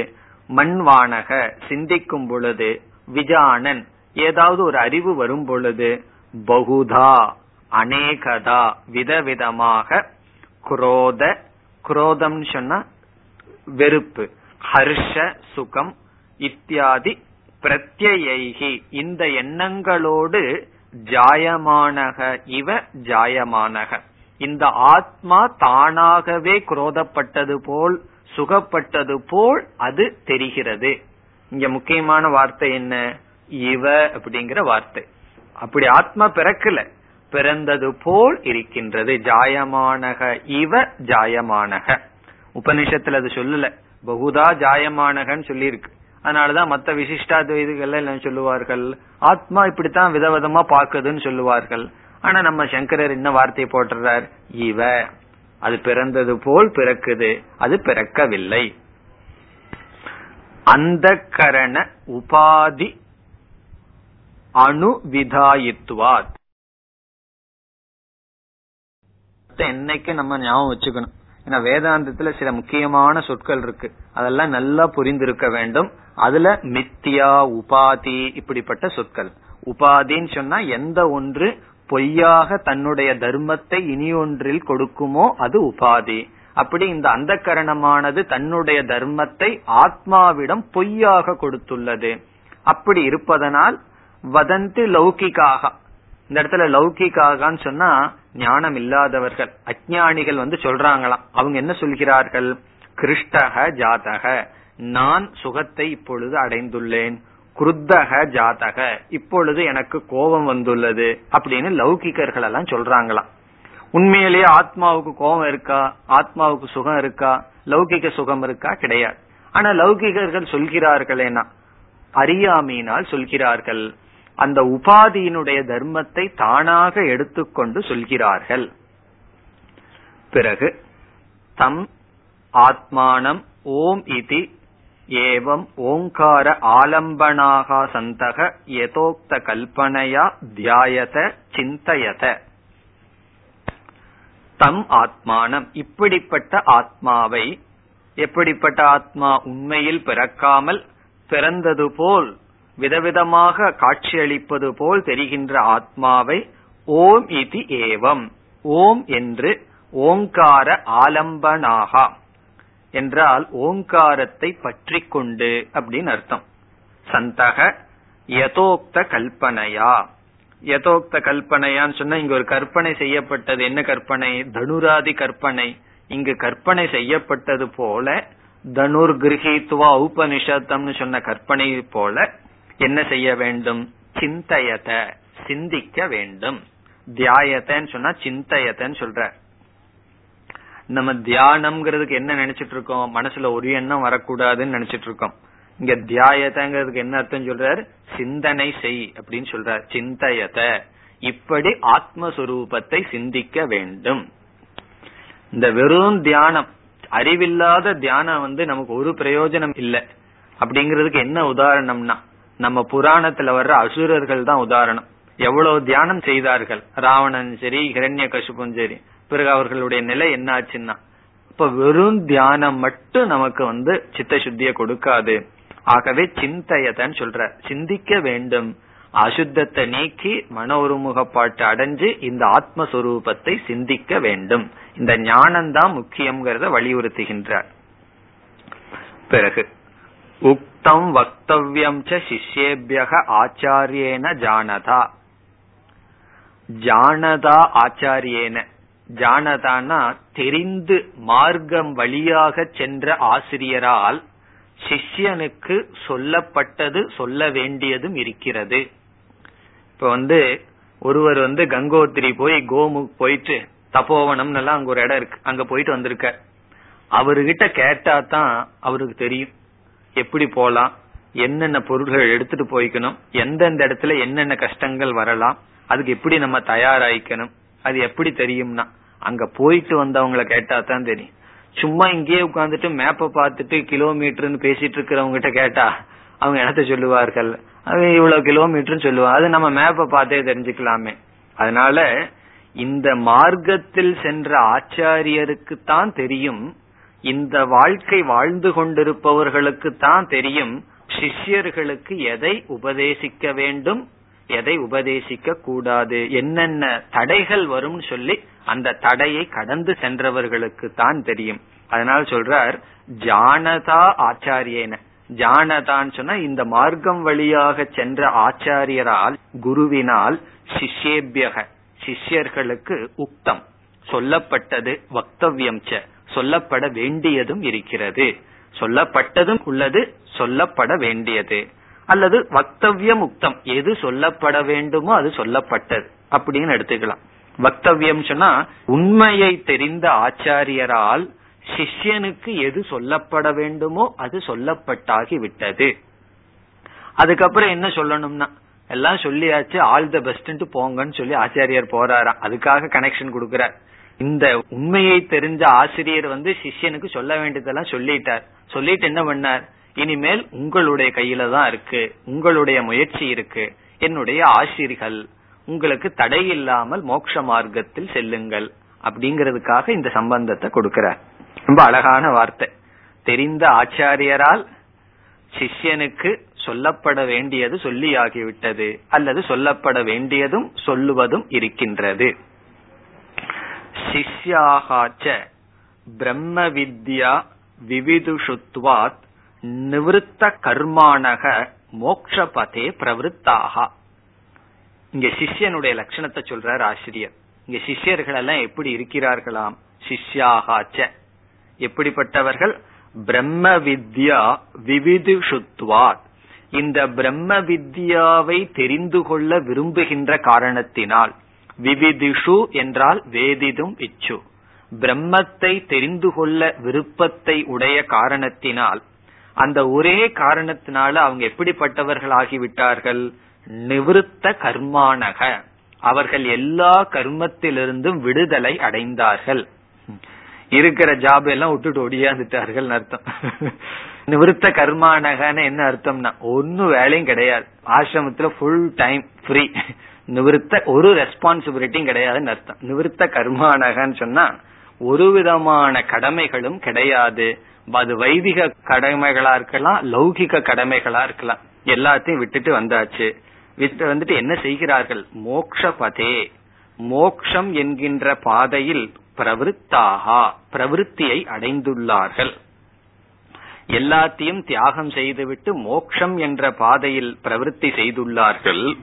Speaker 1: மண்வானக சிந்திக்கும் பொழுது விஜானன் ஏதாவது ஒரு அறிவு வரும் பொழுது பகுதா அநேகதா விதவிதமாக குரோத குரோதம் சொன்னா வெறுப்பு ஹர்ஷ சுகம் இத்தியாதி பிரத்யேகி இந்த எண்ணங்களோடு ஜாயமானக இவ ஜாயமானக. இந்த ஆத்மா தானாகவே குரோதப்பட்டது போல் சுகப்பட்டது போல் அது தெரிகிறது. இங்க முக்கியமான வார்த்தை என்ன? இவ அப்படிங்கிற வார்த்தை. அப்படி ஆத்மா பிறக்கல. பிறந்தது போல் இருக்கின்றது. ஜாயமானக இவ ஜாயமானக. உபனிஷத்துல அது சொல்லல. பகுதா ஜாயமானகன்னு சொல்லியிருக்கு. அதனாலதான் மத்த விசிஷ்டாத்வைதிகள் என்ன சொல்லுவார்கள். ஆத்மா இப்படித்தான் விதவிதமா பாக்குதுன்னு சொல்லுவார்கள். ஆனா நம்ம சங்கரர் என்ன வார்த்தையை போட்டுறார் இவ அது பிறந்தது போல் பிறக்குது அது பிறக்கவில்லை. அந்த கரண உபாதி அணுவிதாயித்துவாத். என்னைக்கு நம்ம ஞாபகம் வச்சுக்கணும். ஏன்னா வேதாந்தத்துல சில முக்கியமான சொற்கள் இருக்கு. அதெல்லாம் நல்லா புரிந்திருக்க வேண்டும். அதுல மித்தியா உபாதி இப்படிப்பட்ட சொற்கள். உபாதின்னு சொன்னா எந்த ஒன்று பொய்யாக தன்னுடைய தர்மத்தை இனி ஒன்றில் கொடுக்குமோ அது உபாதி. அப்படி இந்த அந்த கரணமானது தன்னுடைய தர்மத்தை ஆத்மாவிடம் பொய்யாக கொடுத்துள்ளது. அப்படி இருப்பதனால் வதந்தி லௌகிக்காக இந்த இடத்துல லௌகிக்காகான்னு சொன்னா ஞானம் இல்லாதவர்கள் அஜானிகள் வந்து சொல்றாங்களாம். அவங்க என்ன சொல்கிறார்கள்? கிருஷ்டக ஜாதக நான் சுகத்தை இப்பொழுது அடைந்துள்ளேன். குருத்தக ஜாதக இப்பொழுது எனக்கு கோபம் வந்துள்ளது அப்படின்னு லௌகிக்கர்கள் எல்லாம் சொல்றாங்களாம். உண்மையிலேயே ஆத்மாவுக்கு கோபம் இருக்கா? ஆத்மாவுக்கு சுகம் இருக்கா? லௌகிக சுகம் இருக்கா? கிடையாது. ஆனா லௌகிகர்கள் சொல்கிறார்களேனா? அறியாமையினால் சொல்கிறார்கள். அந்த உபாதியினுடைய தர்மத்தை தானாக எடுத்துக்கொண்டு சொல்கிறார்கள். பிறகு தம் ஆத்மானம் ஓம் இதி ஏவம் ஓங்கார ஆலம்பனாக சந்தக யதோக்த கல்பனையா தியாயத சிந்தயத. தம் ஆத்மானம் இப்படிப்பட்ட ஆத்மாவை எப்படிப்பட்ட ஆத்மா உண்மையில் பிறக்காமல் பிறந்தது போல் விதவிதமாக காட்சியளிப்பது போல் தெரிகின்ற ஆத்மாவை ஓம் இது ஏவம். ஓம் என்று ஓங்கார ஆலம்பனாகா. என்றால் ஓங்காரத்தை பற்றி கொண்டு அப்படின்னு அர்த்தம். சந்தக யதோக்த கல்பனையா. யதோக்த கல்பனையான்னு சொன்னா இங்க ஒரு கற்பனை செய்யப்பட்டது. என்ன கற்பனை? தனுராதி கற்பனை. இங்கு கற்பனை செய்யப்பட்டது போல தனுர் கிரகித்துவா உபனிஷத்தம்னு சொன்ன கற்பனை போல என்ன செய்ய வேண்டும்? சிந்தையத சிந்திக்க வேண்டும். தியாயத்தன்னு சொன்னா சிந்தையத்தன்னு சொல்ற. நம்ம தியானம்ங்கிறதுக்கு என்ன நினைச்சிட்டு இருக்கோம்? மனசுல ஒரு எண்ணம் வரக்கூடாதுன்னு நினைச்சிட்டு இருக்கோம். இங்க தியாயத்தங்கிறதுக்கு என்ன அர்த்தம் சொல்றாரு? சிந்தனை செய் அப்படின்னு சொல்றார். சிந்தையத. இப்படி ஆத்மஸ்வரூபத்தை சிந்திக்க வேண்டும். இந்த வெறும் தியானம் அறிவில்லாத தியானம் வந்து நமக்கு ஒரு பிரயோஜனம் இல்லை. அப்படிங்கறதுக்கு என்ன உதாரணம்னா நம்ம புராணத்துல வர்ற அசுரர்கள் தான் உதாரணம். எவ்வளவு தியானம் செய்தார்கள்? ராவணன் சரி ஹிரண்ய கசுப்பும் சரி. பிறகு அவர்களுடைய நிலை என்ன ஆச்சுன்னா இப்ப வெறும் தியானம் மட்டும் நமக்கு வந்து சித்த சுத்திய கொடுக்காது. ஆகவே சிந்தையதன்னு சொல்ற சிந்திக்க வேண்டும். அசுத்தத்தை நீக்கி மன ஒருமுகப்பாட்டு அடைஞ்சு இந்த ஆத்மஸ்வரூபத்தை சிந்திக்க வேண்டும். இந்த ஞானம்தான் முக்கியம்ங்கிறத வலியுறுத்துகின்றார். பிறகு உக்தம் வக்தவ்யம் ச சிஷ்யேபியக ஆச்சாரியேன ஜானதா ஜானதா ஆச்சாரியேன ஜானதானா தெரிந்து மார்க்கம் வழியாக சென்ற ஆசிரியரால் சிஷ்யனுக்கு சொல்லப்பட்டது சொல்ல வேண்டியதும் இருக்கிறது. இப்ப வந்து ஒருவர் வந்து கங்கோத்திரி போய் கோமுக் போயிட்டு தபோவனம் எல்லாம் அங்க ஒரு இடம் இருக்கு. அங்க போயிட்டு வந்திருக்க அவர்கிட்ட கேட்டா தான் அவருக்கு தெரியும். எப்படி போலாம்? என்னென்ன பொருள்கள் எடுத்துட்டு போய்க்கணும்? எந்தெந்த இடத்துல என்னென்ன கஷ்டங்கள் வரலாம்? அதுக்கு எப்படி நம்ம தயாராயிக்கணும்? அது எப்படி தெரியும்னா அங்க போயிட்டு வந்தவங்களை கேட்டா தான் தெரியும். சும்மா இங்கேயே உட்காந்துட்டு மேப்பை பார்த்துட்டு கிலோமீட்டர்னு பேசிட்டு இருக்கிறவங்க கிட்ட கேட்டா அவங்க என்னத்த சொல்லுவார்கள்? அது இவ்வளவு கிலோமீட்டர்னு சொல்லுவாங்க அது நம்ம மேப்பை பார்த்தே தெரிஞ்சுக்கலாமே. அதனால இந்த மார்க்கத்தில் சென்ற ஆச்சாரியருக்கு தான் தெரியும் இந்த வாழ்க்கை வாழ்ந்து கொண்டிருப்பவர்களுக்கு தான் தெரியும் சிஷ்யர்களுக்கு எதை உபதேசிக்க வேண்டும் எதை உபதேசிக்க கூடாது என்னென்ன தடைகள் வரும்னு சொல்லி அந்த தடையை கடந்து சென்றவர்களுக்கு தான் தெரியும். அதனால் சொல்றார் ஜானதா ஆச்சாரியன. ஜானதான் சொன்னா இந்த மார்க்கம் வழியாக சென்ற ஆச்சாரியரால் குருவினால் சிஷ்யேபியக சிஷ்யர்களுக்கு உக்தம் சொல்லப்பட்டது வக்தவியம் சொல்லப்பட வேண்டியதும் இருக்கிறது. சொல்லப்பட்டதும் உள்ளது சொல்லப்பட வேண்டியது. அல்லது வக்தவிய உக்தம் எது சொல்லப்பட வேண்டுமோ அது சொல்லப்பட்டது அப்படின்னு எடுத்துக்கலாம். வக்தவியம் சொன்னா உண்மையை தெரிந்த ஆச்சாரியரால் சிஷ்யனுக்கு எது சொல்லப்பட வேண்டுமோ அது சொல்லப்பட்டாகி விட்டது. அதுக்கப்புறம் என்ன சொல்லணும்னா எல்லாம் சொல்லியாச்சு ஆல் த பெஸ்ட் போங்கன்னு சொல்லி ஆச்சாரியர் போறாராம். அதுக்காக கனெக்ஷன் கொடுக்கிறார். இந்த உண்மையை தெரிஞ்ச ஆசிரியர் வந்து சிஷ்யனுக்கு சொல்ல வேண்டியதெல்லாம் சொல்லிட்டார். சொல்லிட்டு என்ன பண்ணார்? இனிமேல் உங்களுடைய கையில தான் இருக்கு. உங்களுடைய முயற்சி இருக்கு. என்னுடைய ஆசிரியர்கள் உங்களுக்கு தடை இல்லாமல் மோட்ச மார்க்கத்தில் செல்லுங்கள் அப்படிங்கறதுக்காக இந்த சம்பந்தத்தை கொடுக்கிறார். ரொம்ப அழகான வார்த்தை. தெரிந்த ஆச்சாரியரால் சிஷ்யனுக்கு சொல்லப்பட வேண்டியது சொல்லியாகிவிட்டது அல்லது சொல்லப்பட வேண்டியதும் சொல்லுவதும் இருக்கின்றது. சிஷ்யாகாச்ச பிரம்ம வித்யா விவிதுஷுத்வாத் நிவத்த கர்மானக மோக்ஷபதே பிரவருத்தாக இங்க சிஷ்யனுடைய லட்சணத்தை சொல்றார் ஆசிரியர். இங்க சிஷ்யர்கள் எல்லாம் எப்படி இருக்கிறார்களாம்? சிஷ்யாகாச்ச எப்படிப்பட்டவர்கள்? பிரம்ம வித்யா விவிதுஷுத்வாத். இந்த பிரம்ம வித்யாவை தெரிந்து கொள்ள விரும்புகின்ற காரணத்தினால் விவிதிஷு என்றால் வேதிதும் இச்சு. பிரம்மத்தை தெரிந்து கொள்ள விருப்பத்தை உடைய காரணத்தினால் அந்த ஒரே காரணத்தினால அவங்க எப்படிப்பட்டவர்கள் ஆகிவிட்டார்கள் நிவிருத்த கர்மானக. அவர்கள் எல்லா கர்மத்திலிருந்தும் விடுதலை அடைந்தார்கள். இருக்கிற ஜாப் எல்லாம் விட்டுட்டு ஒடியாந்துட்டார்கள் அர்த்தம். நிவிருத்த கர்மானகன்னு என்ன அர்த்தம்னா ஒன்னும் வேலையும் கிடையாது. ஆசிரமத்துல ஃபுல் டைம் ஃப்ரீ நிவிருத்த ஒரு ரெஸ்பான்சிபிலிட்டியும் கிடையாதுன்னு அர்த்தம். நிவிருத்த கர்மானகன்னு சொன்னா ஒரு விதமான கடமைகளும் கிடையாது. அது வைதிக கடமைகளா இருக்கலாம் லௌகிக கடமைகளா இருக்கலாம். எல்லாத்தையும் விட்டுட்டு வந்தாச்சு. விட்டு வந்துட்டு என்ன செய்கிறார்கள்? மோக்ஷ பதே மோக்ஷம் என்கின்ற பாதையில் பிரவருத்தாகா பிரவருத்தியை அடைந்துள்ளார்கள். எல்லாத்தையும் தியாகம் செய்துவிட்டு மோக்ஷம் என்ற பாதையில் பிரவருத்தி செய்துள்ளார்கள்.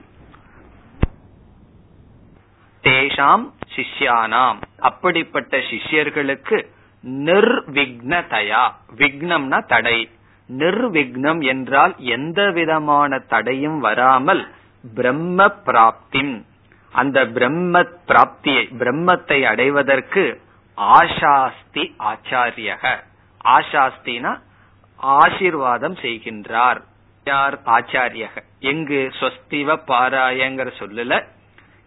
Speaker 1: தேஷாம் சிஷ்யானாம். அப்படிப்பட்ட சிஷ்யர்களுக்கு நிர்விக்னதயா. விக்னம்னா தடை. நிர்விக்னம் என்றால் எந்த விதமான தடையும் வராமல் பிரம்ம பிராப்திம். அந்த பிரம்ம பிராப்தியை பிரம்மத்தை அடைவதற்கு ஆசாஸ்தி ஆச்சாரியக. ஆசாஸ்தினா ஆசிர்வாதம் செய்கின்றார். யார்? ஆச்சாரியக. எங்கு? ஸ்வஸ்திவ பாராயங்கிற சொல்லல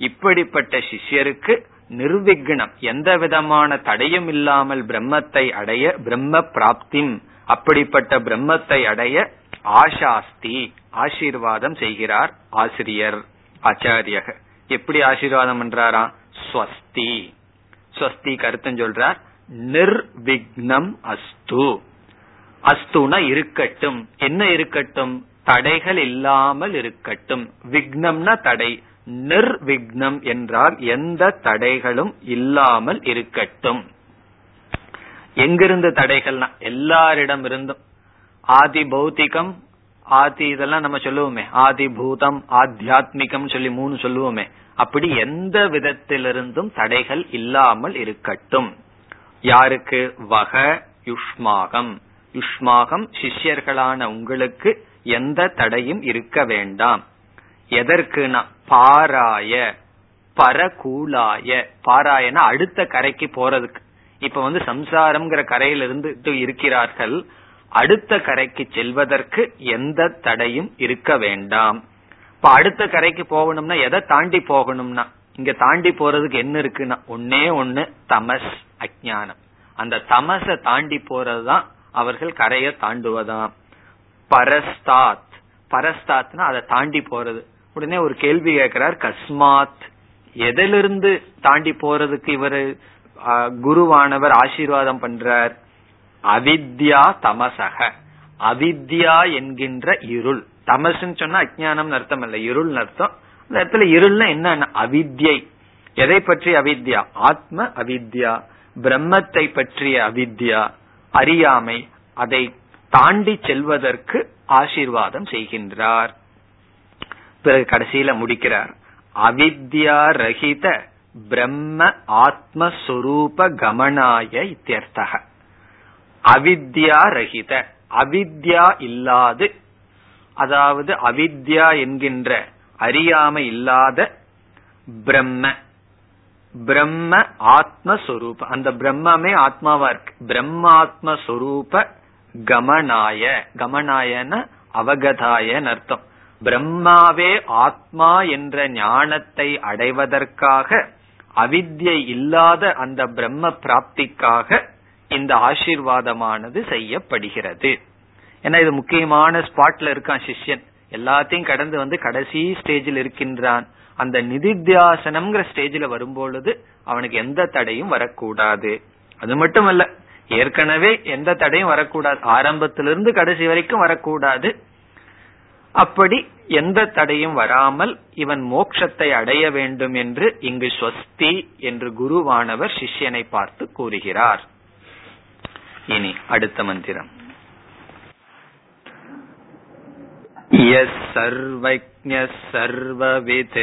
Speaker 1: இப்படிப்பட்ட சிஷ்யருக்கு நிர்விக்னம் எந்த விதமான தடையும் இல்லாமல் பிரம்மத்தை அடைய பிரம்ம பிராப்தி அப்படிப்பட்ட பிரம்மத்தை அடைய ஆஷாஸ்தி ஆசீர்வாதம் செய்கிறார் ஆசிரியர் ஆச்சாரியக. எப்படி ஆசீர்வாதம் பண்றாரா? ஸ்வஸ்தி. ஸ்வஸ்தி கருத்துன்னு சொல்றார் நிர்விக்னம் அஸ்து. அஸ்துனா இருக்கட்டும். என்ன இருக்கட்டும்? தடைகள் இல்லாமல் இருக்கட்டும். விக்னம்னா தடை. நிர்விக்னம் என்றால் எந்த தடைகளும் இல்லாமல் இருக்கட்டும். எங்கிருந்து தடைகள்னா எல்லாரிடம் இருந்தும். ஆதி பௌத்திகம் ஆதி இதெல்லாம் நம்ம சொல்லுவோமே. ஆதி பூதம் ஆத்தியாத்மிகம் சொல்லி மூணு சொல்லுவோமே. அப்படி எந்த விதத்திலிருந்தும் தடைகள் இல்லாமல் இருக்கட்டும். யாருக்கு? வக யுஷ்மாகம். யுஷ்மாகம் சிஷ்யர்களான உங்களுக்கு எந்த தடையும் இருக்க வேண்டாம். எதற்குனா பாராய பரகூலாய. பாராயன அடுத்த கரைக்கு போறதுக்கு. இப்ப வந்து சம்சாரம்ங்கிற கரையில இருந்து இருக்கிறார்கள். அடுத்த கரைக்கு செல்வதற்கு எந்த தடையும் இருக்க வேண்டாம். இப்ப அடுத்த கரைக்கு போகணும்னா எதை தாண்டி போகணும்னா? இங்க தாண்டி போறதுக்கு என்ன இருக்குன்னா? ஒன்னே ஒண்ணு தமஸ் அஜானம் அந்த தமச தாண்டி போறதுதான் அவர்கள் கரையை தாண்டுவதாம். பரஸ்தாத். பரஸ்தாத்னா அதை தாண்டி போறது. உடனே ஒரு கேள்வி கேட்கிறார் கஸ்மாத் எதிலிருந்து தாண்டி போறதுக்கு இவர் குருவானவர் ஆசீர்வாதம் பண்றார்? அவித்யா தமசக. அவித்யா என்கின்ற இருள். தமசுன்னு சொன்னா அஜானம் அர்த்தம் இல்ல. இருள் அர்த்தம். அந்த இடத்துல இருள்னா என்ன அவித்யை. எதை பற்றி அவித்யா? ஆத்ம அவித்யா. பிரம்மத்தை பற்றிய அவித்யா. அறியாமை. அதை தாண்டி செல்வதற்கு ஆசீர்வாதம் செய்கின்றார். பிறகு கடைசியில முடிக்கிறார். அவித்யா ரஹித பிரம்ம ஆத்மஸ்வரூப கமனாய இத்தியர்த்தக. அவித்யா ரஹித அவித்யா இல்லாது அதாவது அவித்யா என்கின்ற அறியாமை இல்லாத பிரம்ம பிரம்ம ஆத்மஸ்வரூப அந்த பிரம்மமே ஆத்மாவா இருக்கு. பிரம்மாத்மஸ்வரூப கமனாய கமனாயன அவகதாயன் அர்த்தம். பிரம்மாவே ஆத்மா என்ற ஞானத்தை அடைவதற்காக அவித்யை இல்லாத அந்த பிரம்ம பிராப்திக்காக இந்த ஆசீர்வாதமானது செய்யப்படுகிறது. ஏன்னா இது முக்கியமான ஸ்பாட்ல இருக்கான் சிஷ்யன். எல்லாத்தையும் கடந்து வந்து கடைசி ஸ்டேஜில் இருக்கின்றான். அந்த நிதித்தியாசனம்ங்கிற ஸ்டேஜில் வரும்பொழுது அவனுக்கு எந்த தடையும் வரக்கூடாது. அது மட்டும் அல்ல ஏற்கனவே எந்த தடையும் வரக்கூடாது. ஆரம்பத்திலிருந்து கடைசி வரைக்கும் வரக்கூடாது. அப்படி எந்த தடையும் வராமல் இவன் மோட்சத்தை அடைய வேண்டும் என்று இங்கு ஸ்வஸ்தி என்று குருவானவர் சிஷ்யனை பார்த்து கூறுகிறார் இனி அடுத்த மந்திரம் यः सर्वज्ञः सर्ववित्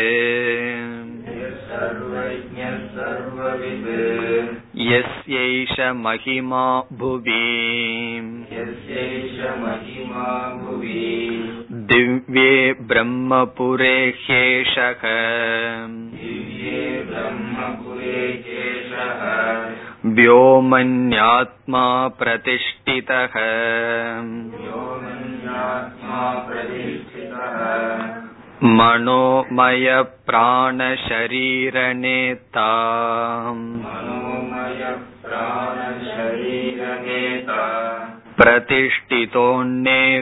Speaker 1: यस्यैष महिमा भुवि दिव्ये ब्रह्मपुरे ह्येषः व्योमन्यात्मा प्रतिष्ठितः मनोमय प्राणशरीरनेता प्रतिष्ठितोऽन्ये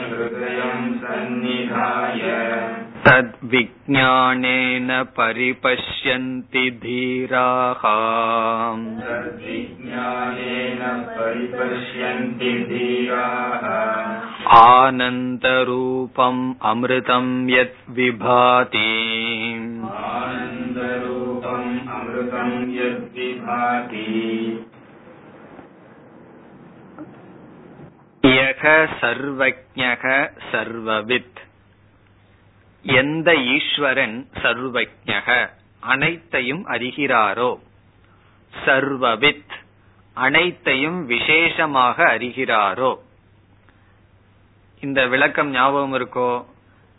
Speaker 1: हृदयम् सन्निधाय तद्विज्ञानेन परिपश्यन्ति धीराः आनन्दरूपम् अमृतम् यत् विभाति यः सर्वज्ञः सर्ववित् எந்த ஈஸ்வரன் சர்வஜக? அனைத்தையும் அறிகிறாரோ? சர்வவித். அனைத்தையும் விசேஷமாக அறிகிறாரோ? இந்த விளக்கம் ஞாபகம் இருக்கோ?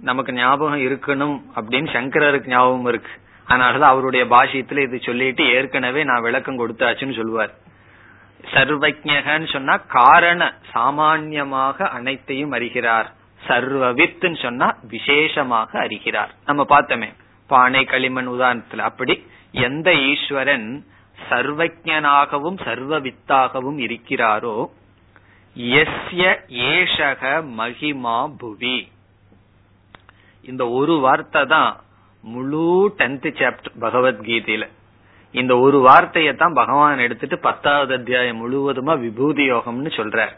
Speaker 1: நமக்கு ஞாபகம் இருக்கணும் அப்படின்னு சங்கரருக்கு ஞாபகம் இருக்கு. அதனாலதான் அவருடைய பாஷயத்துல இது சொல்லிட்டு ஏற்கனவே நான் விளக்கம் கொடுத்தாச்சுன்னு சொல்லுவார். சர்வஜகன்னு சொன்னா காரண சாமான்யமாக அனைத்தையும் அறிகிறார். சர்வவித்துன்னு சொன்னா விசேஷமாக அறிகிறார். நம்ம பார்த்தோமே பானை களிமண் உதாரணத்துல அப்படி எந்த ஈஸ்வரன் சர்வஜனாகவும் சர்வவித்தாகவும் இருக்கிறாரோ எஸ்ய ஏஷக மகிமா புவி. இந்த ஒரு வார்த்தை தான் முழு டென்த் சாப்டர் பகவத்கீதையில. இந்த ஒரு வார்த்தையை தான் பகவான் எடுத்துட்டு பத்தாவது அத்தியாயம் முழுவதுமா விபூதி யோகம்னு சொல்றார்.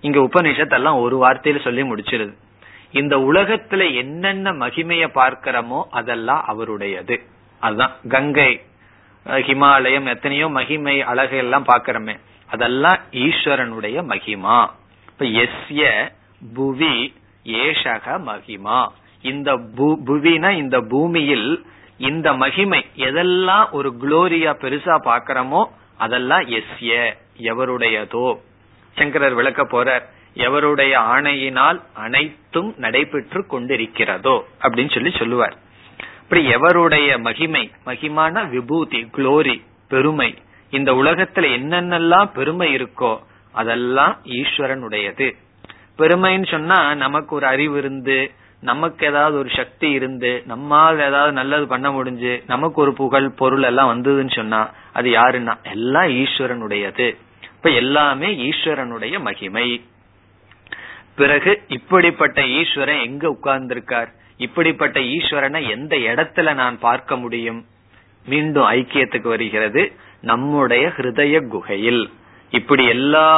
Speaker 1: இங்க உபனிஷத் எல்லாம் ஒரு வார்த்தையில சொல்லி முடிச்சிருது. இந்த உலகத்துல என்னென்ன மகிமைய பார்க்கிறோமோ அதெல்லாம் அவருடையது. அதுதான் கங்கை ஹிமாலயம் எத்தனையோ மகிமை அழகு எல்லாம் பாக்கிறோமே அதெல்லாம் ஈஸ்வரனுடைய மகிமா. இப்ப எஸ்ய புவி ஏஷக மகிமா. இந்த புவினா இந்த பூமியில் இந்த மகிமை எதெல்லாம் ஒரு குளோரியா பெருசா பாக்கிறோமோ அதெல்லாம் எஸ்ய எவருடையதோ. சங்கரர் விளக்க போறார். எவருடைய ஆணையினால் அனைத்தும் நடைபெற்று கொண்டிருக்கிறதோ அப்படின்னு சொல்லி சொல்லுவார். இப்படி எவருடைய மகிமை மகிமான விபூதி குளோரி பெருமை இந்த உலகத்துல என்னென்னலாம் பெருமை இருக்கோ அதெல்லாம் ஈஸ்வரனுடையது. பெருமைன்னு சொன்னா நமக்கு ஒரு அறிவு இருந்து நமக்கு ஏதாவது ஒரு சக்தி இருந்து நம்மால் ஏதாவது நல்லது பண்ண முடிஞ்சு நமக்கு ஒரு புகழ் பொருள் எல்லாம் வந்ததுன்னு சொன்னா அது யாருன்னா? எல்லாம் ஈஸ்வரனுடையது. இப்ப எல்லாமே ஈஸ்வரனுடைய மகிமை. பிறகு இப்படிப்பட்ட ஈஸ்வரன் எங்க உட்கார்ந்திருக்கார்? இப்படிப்பட்ட ஈஸ்வரனை எந்த இடத்துல நான் பார்க்க முடியும்? மீண்டும் ஐக்கியத்துக்கு வருகிறது நம்முடைய ஹிருதய குகையில். இப்படி எல்லா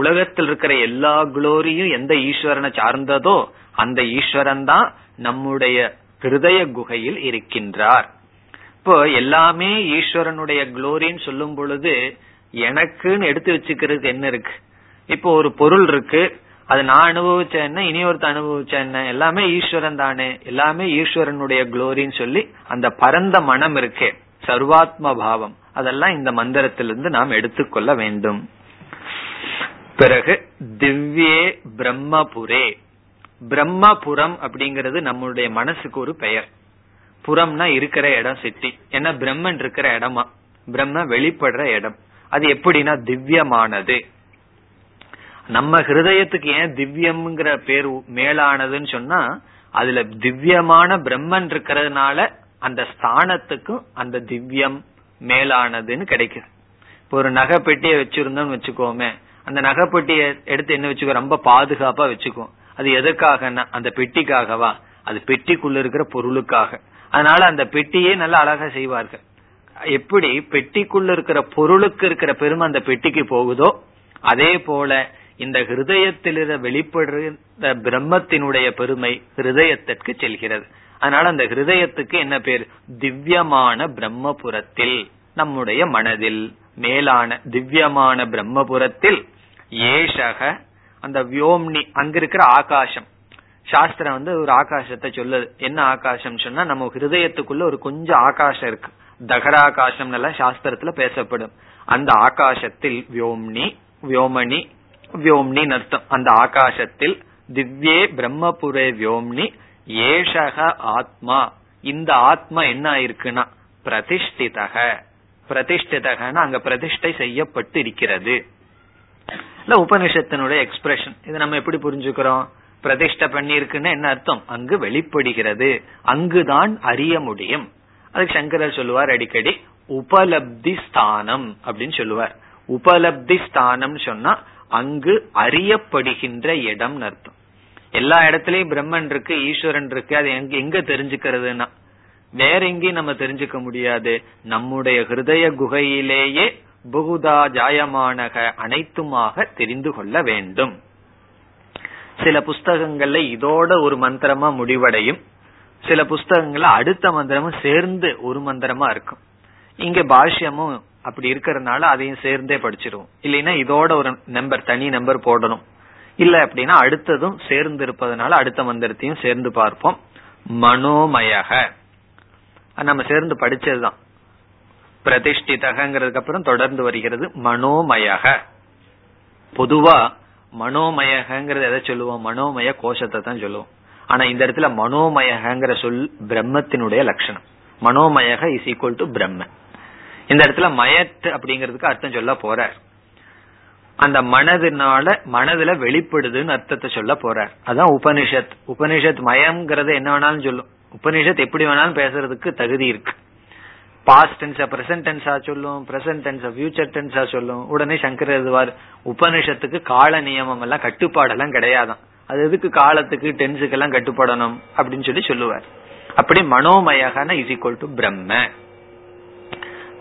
Speaker 1: உலகத்தில் இருக்கிற எல்லா குளோரியும் எந்த ஈஸ்வரனை சார்ந்ததோ அந்த ஈஸ்வரன் தான் நம்முடைய ஹிருதய குகையில் இருக்கின்றார். இப்போ எல்லாமே ஈஸ்வரனுடைய குளோரின்னு சொல்லும் பொழுது எனக்குன்னு எடுத்து வச்சுக்கிறது என்ன இருக்கு? இப்போ ஒரு பொருள் இருக்கு. அது நான் அனுபவிச்ச என்ன இனி ஒருத்த அனுபவிச்ச என்ன எல்லாமே ஈஸ்வரன் தானே எல்லாமே ஈஸ்வரனுடைய குளோரின்னு சொல்லி அந்த பரந்த மனம் இருக்கே சர்வாத்ம பாவம். அதெல்லாம் இந்த மந்திரத்திலிருந்து நாம் எடுத்துக்கொள்ள வேண்டும். பிறகு திவ்யே பிரம்மபுரே. பிரம்மபுரம் அப்படிங்கிறது நம்மளுடைய மனசுக்கு ஒரு பெயர். புறம்னா இருக்கிற இடம் சிட்டி ஏன்னா பிரம்மன் இருக்கிற இடமா. பிரம்ம வெளிப்படுற இடம். அது எப்படின்னா திவ்யமானது. நம்ம ஹிருதயத்துக்கு ஏன் திவ்யம்ங்கிற பேர் மேலானதுன்னு சொன்னா அதுல திவ்யமான பிரம்மன் இருக்கிறதுனால அந்த ஸ்தானத்துக்கும் அந்த திவ்யம் மேலானதுன்னு கிடைக்குது. இப்போ ஒரு நகைப்பெட்டியை வச்சிருந்தோம்னு வச்சுக்கோமே அந்த நகைப்பெட்டியை எடுத்து என்ன வச்சுக்கோ ரொம்ப பாதுகாப்பா வச்சுக்கோ. அது எதுக்காகன்னா அந்த பெட்டிக்காகவா? அது பெட்டிக்குள்ள இருக்கிற பொருளுக்காக. அதனால அந்த பெட்டியே நல்லா அழகா செய்வார்கள். எப்படி பெட்டிக்குள்ள இருக்கிற பொருளுக்கு இருக்கிற பெருமை அந்த பெட்டிக்கு போகுதோ அதே போல இந்த ஹிருதயத்தில் வெளிப்படுற பிரம்மத்தினுடைய பெருமை ஹிருதயத்திற்கு செல்கிறது. அதனால அந்த ஹிருதயத்துக்கு என்ன பேர்? திவ்யமான பிரம்மபுரத்தில் நம்முடைய மனதில். மேலான திவ்யமான பிரம்மபுரத்தில் ஏஷக அந்த வியோம்னி அங்க இருக்கிற ஆகாசம். சாஸ்திரம் வந்து ஒரு ஆகாசத்தை சொல்லுது. என்ன ஆகாசம் சொன்னா நம்ம ஹிருதயத்துக்குள்ள ஒரு கொஞ்சம் ஆகாசம் இருக்கு. தகராகாசம் எல்லாம் சாஸ்திரத்துல பேசப்படும். அந்த ஆகாசத்தில் வியோம்னி வியோமணி வியோம்னி அர்த்தம் அந்த ஆகாசத்தில் திவ்யே பிரம்மபுரே வியோம்னி ஏஷக ஆத்மா. இந்த ஆத்மா என்ன ஆயிருக்குன்னா பிரதிஷ்டிதக. பிரதிஷ்டிதகன்னா அங்க பிரதிஷ்டை செய்யப்பட்டு இருக்கிறது. இல்ல உபனிஷத்தினுடைய எக்ஸ்பிரஷன் இதை நம்ம எப்படி புரிஞ்சுக்கிறோம்? பிரதிஷ்ட பண்ணிருக்குன்னு என்ன அர்த்தம்? அங்கு வெளிப்படுகிறது. அங்குதான் அறிய முடியும். அதுக்கு சங்கரர் சொல்லுவார் அடிக்கடி உபலப்தி ஸ்தானம் அப்படின்னு சொல்லுவார். உபலப்தி ஸ்தானம் சொன்னா அங்கு அறியப்படுகின்ற இடம் அர்த்தம். எல்லா இடத்துலயும் பிரம்மன் இருக்கு ஈஸ்வரன் இருக்கு அது எங்க எங்க தெரிஞ்சுக்கிறதுனா வேற எங்கேயும் நம்ம தெரிஞ்சுக்க முடியாது. நம்முடைய ஹிருதய குகையிலேயே புகுதா ஜாயமானக அனைத்துமாக தெரிந்து கொள்ள வேண்டும். சில புஸ்தகங்கள்ல இதோட ஒரு மந்திரமா முடிவடையும். சில புஸ்தகங்கள்ல அடுத்த மந்திரமும் சேர்ந்து ஒரு மந்திரமா இருக்கும். இங்க பாஷ்யமும் அப்படி இருக்கிறதுனால அதையும் சேர்ந்தே படிச்சிருவோம். இல்லைன்னா இதோட ஒரு நம்பர் தனி நம்பர் போடணும். இல்ல அப்படின்னா அடுத்ததும் சேர்ந்து இருப்பதனால அடுத்த மந்திரத்தையும் சேர்ந்து பார்ப்போம். மனோமயக. நம்ம சேர்ந்து படிச்சதுதான். பிரதிஷ்டிதகங்கிறதுக்கு அப்புறம் தொடர்ந்து வருகிறது மனோமயக. பொதுவா மனோமயகங்கிறது எதை சொல்லுவோம்? மனோமய கோஷத்தை தான் சொல்லுவோம். ஆனா இந்த இடத்துல மனோமயகங்கிற சொல் பிரம்மத்தினுடைய லட்சணம். மனோமயக இஸ் ஈக்குவல் டு பிரம்ம இந்த இடத்துல மயத்து அப்படிங்கிறதுக்கு அர்த்தம் சொல்ல போறார். அந்த மனதினால மனதுல வெளிப்படுதுன்னு அர்த்தத்தை சொல்ல போறார். அதான் உபனிஷத். உபனிஷத் மயம்ங்கிறத என்ன வேணாலும் சொல்லும். உபனிஷத் எப்படி வேணாலும் பேசுறதுக்கு தகுதி இருக்கு. பாஸ்ட் டென்ஸா பிரசன்ட் டென்ஸா சொல்லும் பிரசன்ட் டென்ஸா ஃபியூச்சர் டென்ஸா சொல்லும். உடனே சங்கர் எழுதுவார் உபனிஷத்துக்கு கால நியமம் எல்லாம் கட்டுப்பாடெல்லாம் கிடையாதான் அது எதுக்கு காலத்துக்கு டென்ஸுக்கு எல்லாம் கட்டுப்படணும்? அப்படின்னு சொல்லி சொல்லுவார். அப்படி மனோமயகான இஸ் ஈக்வல் டு பிரம்ம.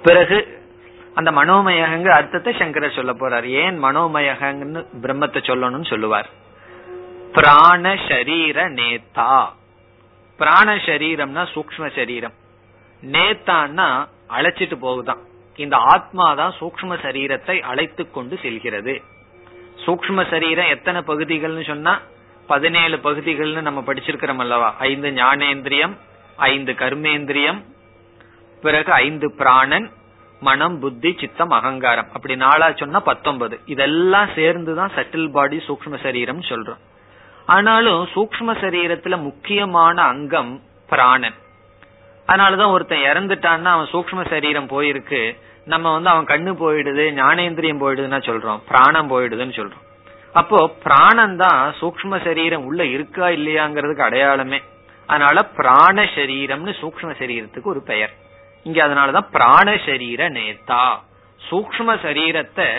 Speaker 1: பிறகு அந்த மனோமயகங்க அர்த்தத்தை சங்கரர் சொல்ல போறார். ஏன் மனோமயகன்னு பிரம்மத்தை சொல்லணும்னு சொல்லுவார்? பிராண சரீர நேத்தா. பிராண சரீரம்னா சூக்ம சரீரம் நேத்தான்னா அழைச்சிட்டு போகுதான். இந்த ஆத்மா தான் சூக்ம சரீரத்தை அழைத்து கொண்டு செல்கிறது. சூக்ம சரீரம் எத்தனை பகுதிகள்னு சொன்னா பதினேழு பகுதிகள்னு நம்ம படிச்சிருக்கிறோம் அல்லவா? ஐந்து ஞானேந்திரியம் ஐந்து கர்மேந்திரியம் பிறகு ஐந்து பிராணன் மனம் புத்தி சித்தம் அகங்காரம். அப்படி நாளா சொன்னா பத்தொன்பது. இதெல்லாம் சேர்ந்துதான் சட்டில் பாடி சூக்ம சரீரம் சொல்றோம். ஆனாலும் சூக்ம சரீரத்துல முக்கியமான அங்கம் பிராணன். அதனாலதான் ஒருத்தன் இறந்துட்டான்னா அவன் சூக்ம சரீரம் போயிருக்கு. நம்ம வந்து அவன் கண்ணு போயிடுது ஞானேந்திரியம் போயிடுதுன்னா சொல்றோம். பிராணம் போயிடுதுன்னு சொல்றோம். அப்போ பிராணம் தான் சூக்ம சரீரம் உள்ள இருக்கா இல்லையாங்கிறதுக்கு அடையாளமே. அதனால பிராண சரீரம்னு சூக்ம சரீரத்துக்கு ஒரு பெயர். இங்க அதனாலதான் பிராண சரீர நேத்தா. சூக்ம சரீரத்தை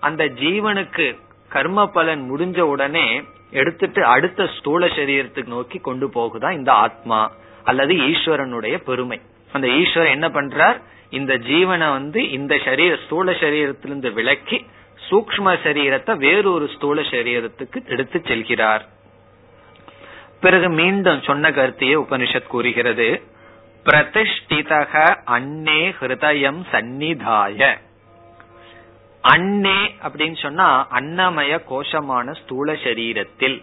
Speaker 1: அந்த ஜீவனுக்கு கர்ம பலன் முடிஞ்ச உடனே எடுத்துட்டு அடுத்த ஸ்தூல சரீரத்துக்கு நோக்கி கொண்டு போகுதான் இந்த ஆத்மா அல்லது ஈஸ்வரனுடைய பெருமை. அந்த ஈஸ்வரன் என்ன பண்றார்? இந்த ஜீவனை வந்து இந்த சரீர ஸ்தூல சரீரத்திலிருந்து விலக்கி சூக்ம சரீரத்தை வேறொரு ஸ்தூல சரீரத்துக்கு எடுத்து செல்கிறார். பிறகு மீண்டும் சொன்ன கருத்தையே உபனிஷத் கூறுகிறது. பிரதிஷ்டிதக அன்னே ஹிருதயம் சந்நிதாய. அன்னே அப்படின்னு சொன்னா அன்னமய கோஷமான ஸ்தூல சரீரத்தில்.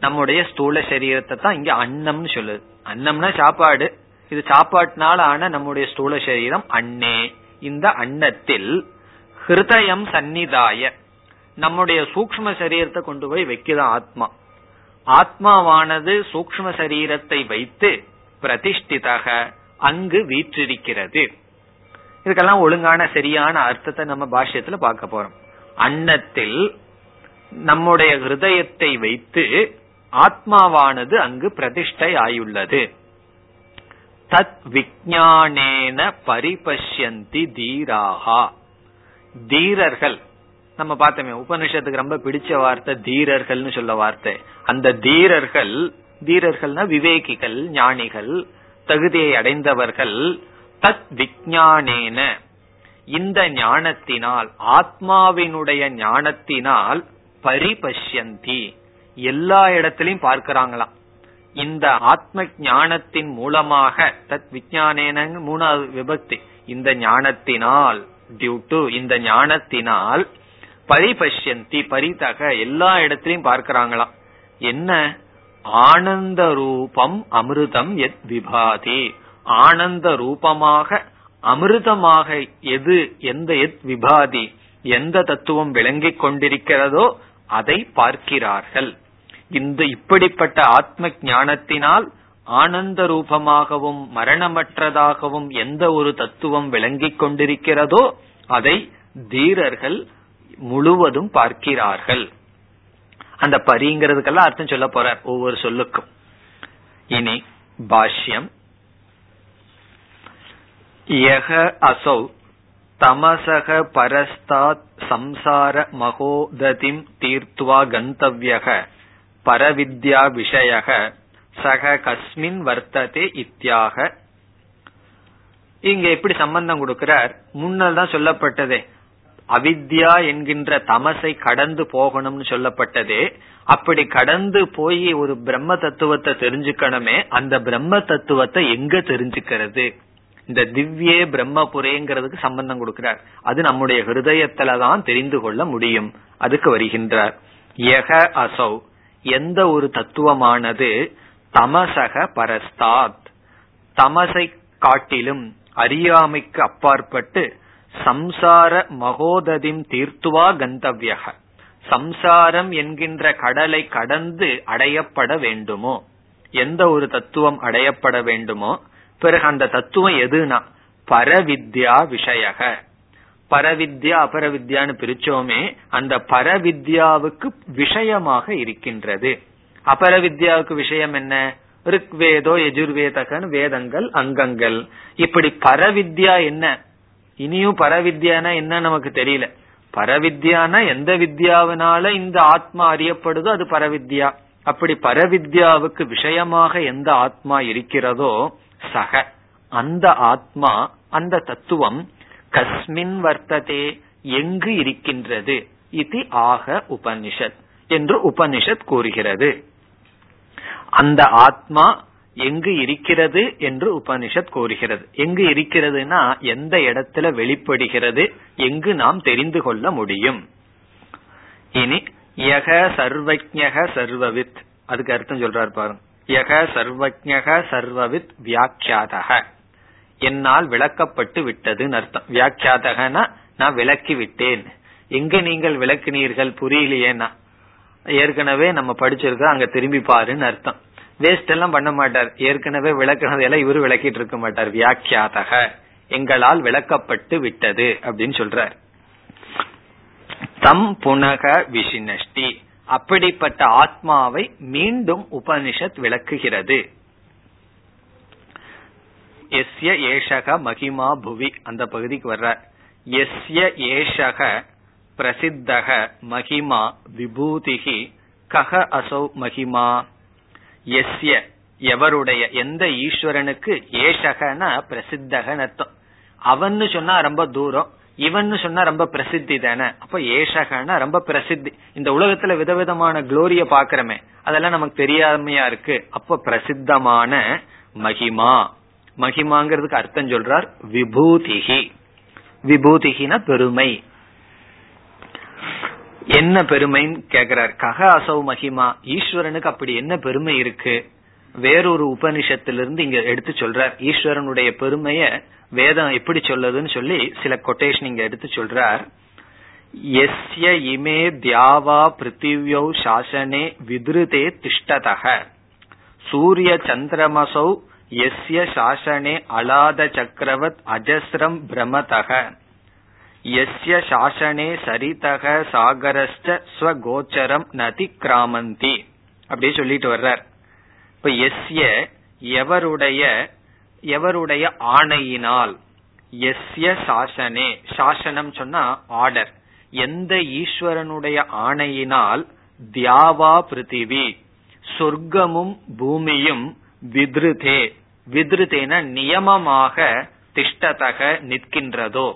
Speaker 1: நம்முடைய ஸ்தூல சரீரத்தை தான் இங்க அன்னம்னு சொல்லுது. அன்னம்னா சாப்பாடு. இது சாப்பாட்டினால ஆன நம்முடைய ஸ்தூல சரீரம் அன்னே. இந்த அன்னத்தில் ஹிருதயம் சந்நிதாய. நம்முடைய சூக்ம சரீரத்தை கொண்டு போய் வைக்குதான் ஆத்மா. ஆத்மாவானது சூக்ம சரீரத்தை வைத்து பிரதிஷ்டிதாக அங்கு வீற்றிருக்கிறது. இதுக்கெல்லாம் ஒழுங்கான சரியான அர்த்தத்தை நம்ம பாஷ்யத்துல பார்க்க போறோம். அன்னத்தில் நம்முடைய ஹிருதயத்தை வைத்து ஆத்மாவானது அங்கு பிரதிஷ்டை ஆயுள்ளது. தத் விஜானேன பரிபஷ்யந்தி தீராகா தீரர்கள் நம்ம பார்த்தோமே உபனிஷத்துக்கு ரொம்ப பிடிச்ச வார்த்தை தீரர்கள்னு சொல்ல வார்த்தை. அந்த தீரர்கள் தீரர்கள்னா விவேகிகள் ஞானிகள் தகுதியை அடைந்தவர்கள். தத் விஜானேன இந்த ஞானத்தினால் ஆத்மாவினுடைய ஞானத்தினால் பரிபஷ்யந்தி. எல்லா இடத்திலையும் பார்க்கிறாங்களாம். இந்த ஆத்ம ஞானத்தின் மூலமாக தத் விஜானேன மூணாவது விபக்தி இந்த ஞானத்தினால் டியூ டு இந்த ஞானத்தினால் பரிபஷ்யந்தி பரிதக எல்லா இடத்திலையும் பார்க்கிறாங்களாம். என்ன? ஆனந்த ரூபம் அமிர்தம் எத் விபாதி. ஆனந்த ரூபமாக அமிர்தமாக எது எந்த எத் விபாதி எந்த தத்துவம் விளங்கிக் கொண்டிருக்கிறதோ அதை பார்க்கிறார்கள். இந்த இப்படிப்பட்ட ஆத்ம ஞானத்தினால் ஆனந்த ரூபமாகவும் மரணமற்றதாகவும் எந்த ஒரு தத்துவம் விளங்கிக் கொண்டிருக்கிறதோ அதை தீரர்கள் முழுவதும் பார்க்கிறார்கள். அந்த பரிங்கிறதுக்கெல்லாம் அர்த்தம் சொல்ல போற ஒவ்வொரு சொல்லுக்கும். இனி பாஷ்யம். யக அசௌ தமசக பரஸ்தாத் சம்சார மகோததிம் தீர்த்துவா கந்தவ்யக பரவித்யா விஷயக சக கஸ்மின் வர்த்ததே இத்தியாக. இங்க எப்படி சம்பந்தம் கொடுக்கிறார்? முன்னால் தான் சொல்லப்பட்டதே. அவித்யா என்கின்ற தமசை கடந்து போகணும்னு சொல்லப்பட்டதே அப்படி கடந்து போய் ஒரு பிரம்ம தத்துவத்தை தெரிஞ்சுக்கணுமே அந்த பிரம்ம தத்துவத்தை எங்க தெரிஞ்சுக்கிறது? இந்த திவ்யே பிரம்மபுரேங்கிறதுக்கு சம்பந்தம் கொடுக்கிறார். அது நம்முடைய ஹிருதயத்துலதான் தெரிந்து கொள்ள முடியும். அதுக்கு வருகின்றார். யக அசௌ. எந்த ஒரு தத்துவமானது தமசக பரஸ்தாத். தமசை காட்டிலும் அறியாமைக்கு அப்பாற்பட்டு சம்சார மகோததிம் தீர்த்துவா கந்தவியக. சம்சாரம் என்கின்ற கடலை கடந்து அடையப்பட வேண்டுமோ? எந்த ஒரு தத்துவம் அடையப்பட வேண்டுமோ? பிறகு அந்த தத்துவம் எதுனா? பரவித்யா விஷயக. பரவித்யா அபரவித்யான்னு பிரிச்சோமே அந்த பரவித்யாவுக்கு விஷயமாக இருக்கின்றது. அபரவித்யாவுக்கு விஷயம் என்ன? ரிக்வேதோ எஜுர்வேதகன் வேதங்கள் அங்கங்கள். இப்படி பரவித்யா என்ன? இனியும் பரவித்யானா என்ன நமக்கு தெரியல. பரவித்யானா எந்த வித்யாவினால இந்த ஆத்மா அறியப்படுதோ அது பரவித்யா. அப்படி பரவித்யாவுக்கு விஷயமாக எந்த ஆத்மா இருக்கிறதோ சக. அந்த ஆத்மா அந்த தத்துவம் கஸ்மின் வர்த்ததே எங்கு இருக்கின்றது? இது ஆக உபனிஷத் என்று உபனிஷத் கூறுகிறது. அந்த ஆத்மா எங்கு இருக்கிறது என்று உபனிஷத் கூறுகிறது. எங்கு இருக்கிறதுனா எந்த இடத்துல வெளிப்படுகிறது எங்கு நாம் தெரிந்து கொள்ள முடியும். இனி யக சர்வஜக சர்வவித். அதுக்கு அர்த்தம் சொல்றாரு பாருங்க. யக சர்வஜக சர்வவித் வியாக்கியாதக. என்னால் விளக்கப்பட்டு விட்டதுன்னு அர்த்தம். வியாக்கியாதகனா நான் விளக்கி விட்டேன். எங்க நீங்கள் விளக்கினீர்கள் புரியலையேனா ஏற்கனவே நம்ம படிச்சிருக்கோம் அங்க திரும்பி பாருன்னு அர்த்தம். வேஸ்ட் எல்லாம் பண்ண மாட்டார். ஏற்கனவே விளக்குனதெல்லாம் இவரு விளக்கிட்டு இருக்க மாட்டார். வியாக்கியாதக. எங்களால் விளக்கப்பட்டு விட்டது அப்படின்னு சொல்றார். தம் புனக விசினஷ்டி. அப்படிப்பட்ட ஆத்மாவை மீண்டும் உபனிஷத் விளக்குகிறது. எஸ்ய ஏஷக மகிமா புவி. அந்த பகுதிக்கு வர்ற எஸ்ய ஏஷக பிரசித்தக மகிமா விபூதிகி. கக அசௌ மகிமா. எஸ்ய எவருடைய எந்த ஈஸ்வரனுக்கு ஏஷகன பிரசித்தகன் அர்த்தம். அவன்னு சொன்னா ரொம்ப தூரம் இவன் சொன்னா ரொம்ப பிரசித்தி தானே. அப்ப ஏஷகன ரொம்ப பிரசித்தி. இந்த உலகத்துல விதவிதமான குளோரிய பாக்குறமே அதெல்லாம் நமக்கு தெரியாமையா இருக்கு. அப்ப பிரசித்தமான மகிமா. மகிமாங்கிறதுக்கு அர்த்தம் சொல்றார் விபூதிகி. விபூதிகின பெருமை. என்ன பெருமைன்னு கேக்குறார்? கக அசௌ மகிமா. ஈஸ்வரனுக்கு அப்படி என்ன பெருமை இருக்கு? வேறொரு உபனிஷத்திலிருந்து இங்க எடுத்து சொல்றார். ஈஸ்வரனுடைய பெருமைய வேதம் எப்படி சொல்லுதுன்னு சொல்லி சில கொட்டேஷன் இங்க எடுத்து சொல்றார். எஸ்ய இமே தியாவா பிருத்திவியோ சாசனே விதிருதே திஷ்டதக. சூரிய சந்திரமசௌ எஸ்ய சாசனே அலாத சக்கரவத் அஜஸ்ரம் பிரமதக. எஸ்ய சாசனே சரிதக சாகரஸ்ட ஸ்வகோச்சரம் நதி கிராமந்தி அப்படியே சொல்லிட்டு வர்றார். இப்ப எஸ்ய எவருடைய எவருடைய ஆணையினால் எஸ்ய சாசனே சாசனம் சொன்னா ஆர்டர் எந்த ஈஸ்வரனுடைய ஆணையினால் தியாவா பிருத்திவி சொர்க்கமும் பூமியும் விதிருதே விதிருதேன நியமமாக திஷ்டதக நிற்கின்றதோ.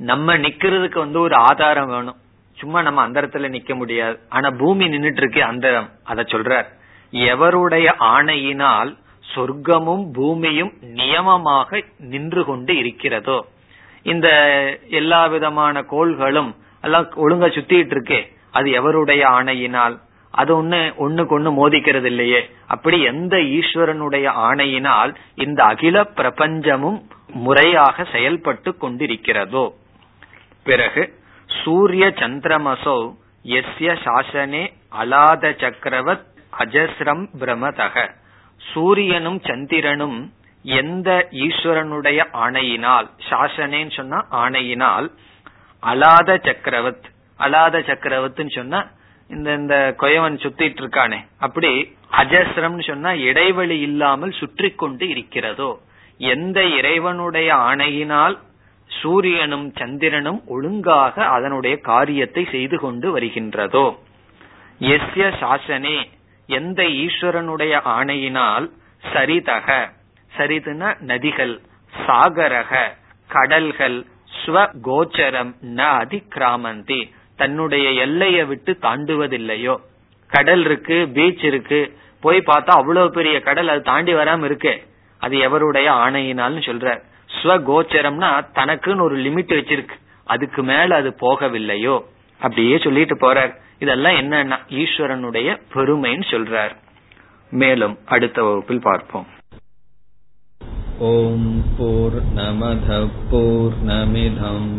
Speaker 1: நம்ம நிக்கிறதுக்கு வந்து ஒரு ஆதாரம் வேணும். சும்மா நம்ம அந்த இடத்துல நிக்க முடியாது. ஆனா பூமி நின்றுட்டு இருக்கு அந்த அத சொல்றார். எவருடைய ஆணையினால் சொர்க்கமும் பூமியும் நியமமாக நின்று கொண்டு இருக்கிறதோ? இந்த எல்லா விதமான கோள்களும் எல்லாம் ஒழுங்கா சுத்திட்டு இருக்கே அது எவருடைய ஆணையினால்? அது ஒண்ணு ஒண்ணுக்கு ஒண்ணு மோதிக்கிறது இல்லையே. அப்படி எந்த ஈஸ்வரனுடைய ஆணையினால் இந்த அகில பிரபஞ்சமும் முறையாக செயல்பட்டு கொண்டிருக்கிறதோ? பிறகு சூரிய சந்திரமசோ எஸ்ய சாசனே அலாத சக்கரவத் அஜஸ்ரம் பிரமதக. சூரியனும் சந்திரனும் எந்த ஈஸ்வரனுடைய ஆணையினால் சாசனேன்னு சொன்னா ஆணையினால் அலாத சக்கரவத் அலாத சக்கரவத்துன்னு சொன்னா இந்த இந்த கொயவன் சுத்திட்டு இருக்கானே அப்படி அஜஸ்ரம்னு சொன்னா இடைவெளி இல்லாமல் சுற்றி கொண்டு இருக்கிறதோ எந்த இறைவனுடைய ஆணையினால் சூரியனும் சந்திரனும் ஒழுங்காக அதனுடைய காரியத்தை செய்து கொண்டு வருகின்றதோ? எஸ்ய சாசனே எந்த ஈஸ்வரனுடைய ஆணையினால் சரிதக. சரிதுன நதிகள் சாகரக கடல்கள் ஸ்வகோச்சரம் ந அதிகிராமந்தி தன்னுடைய எல்லையை விட்டு தாண்டுவதில்லையோ? கடல் இருக்கு பீச் இருக்கு. போய் பார்த்தா அவ்வளவு பெரிய கடல் அது தாண்டி வராம இருக்கு. அது எவருடைய ஆணையினால்னு சொல்ற ஸ்வகோச்சரம்னா தனக்குன்னு ஒரு லிமிட் வச்சிருக்கு. அதுக்கு மேல அது போகவில்லையோ? அப்படியே சொல்லிட்டு போறார். இதெல்லாம் என்னன்னா ஈஸ்வரனுடைய பெருமைன்னு சொல்றார். மேலும் அடுத்த வகுப்பில் பார்ப்போம்.
Speaker 2: ஓம் போர் நமத போர் நமிதம்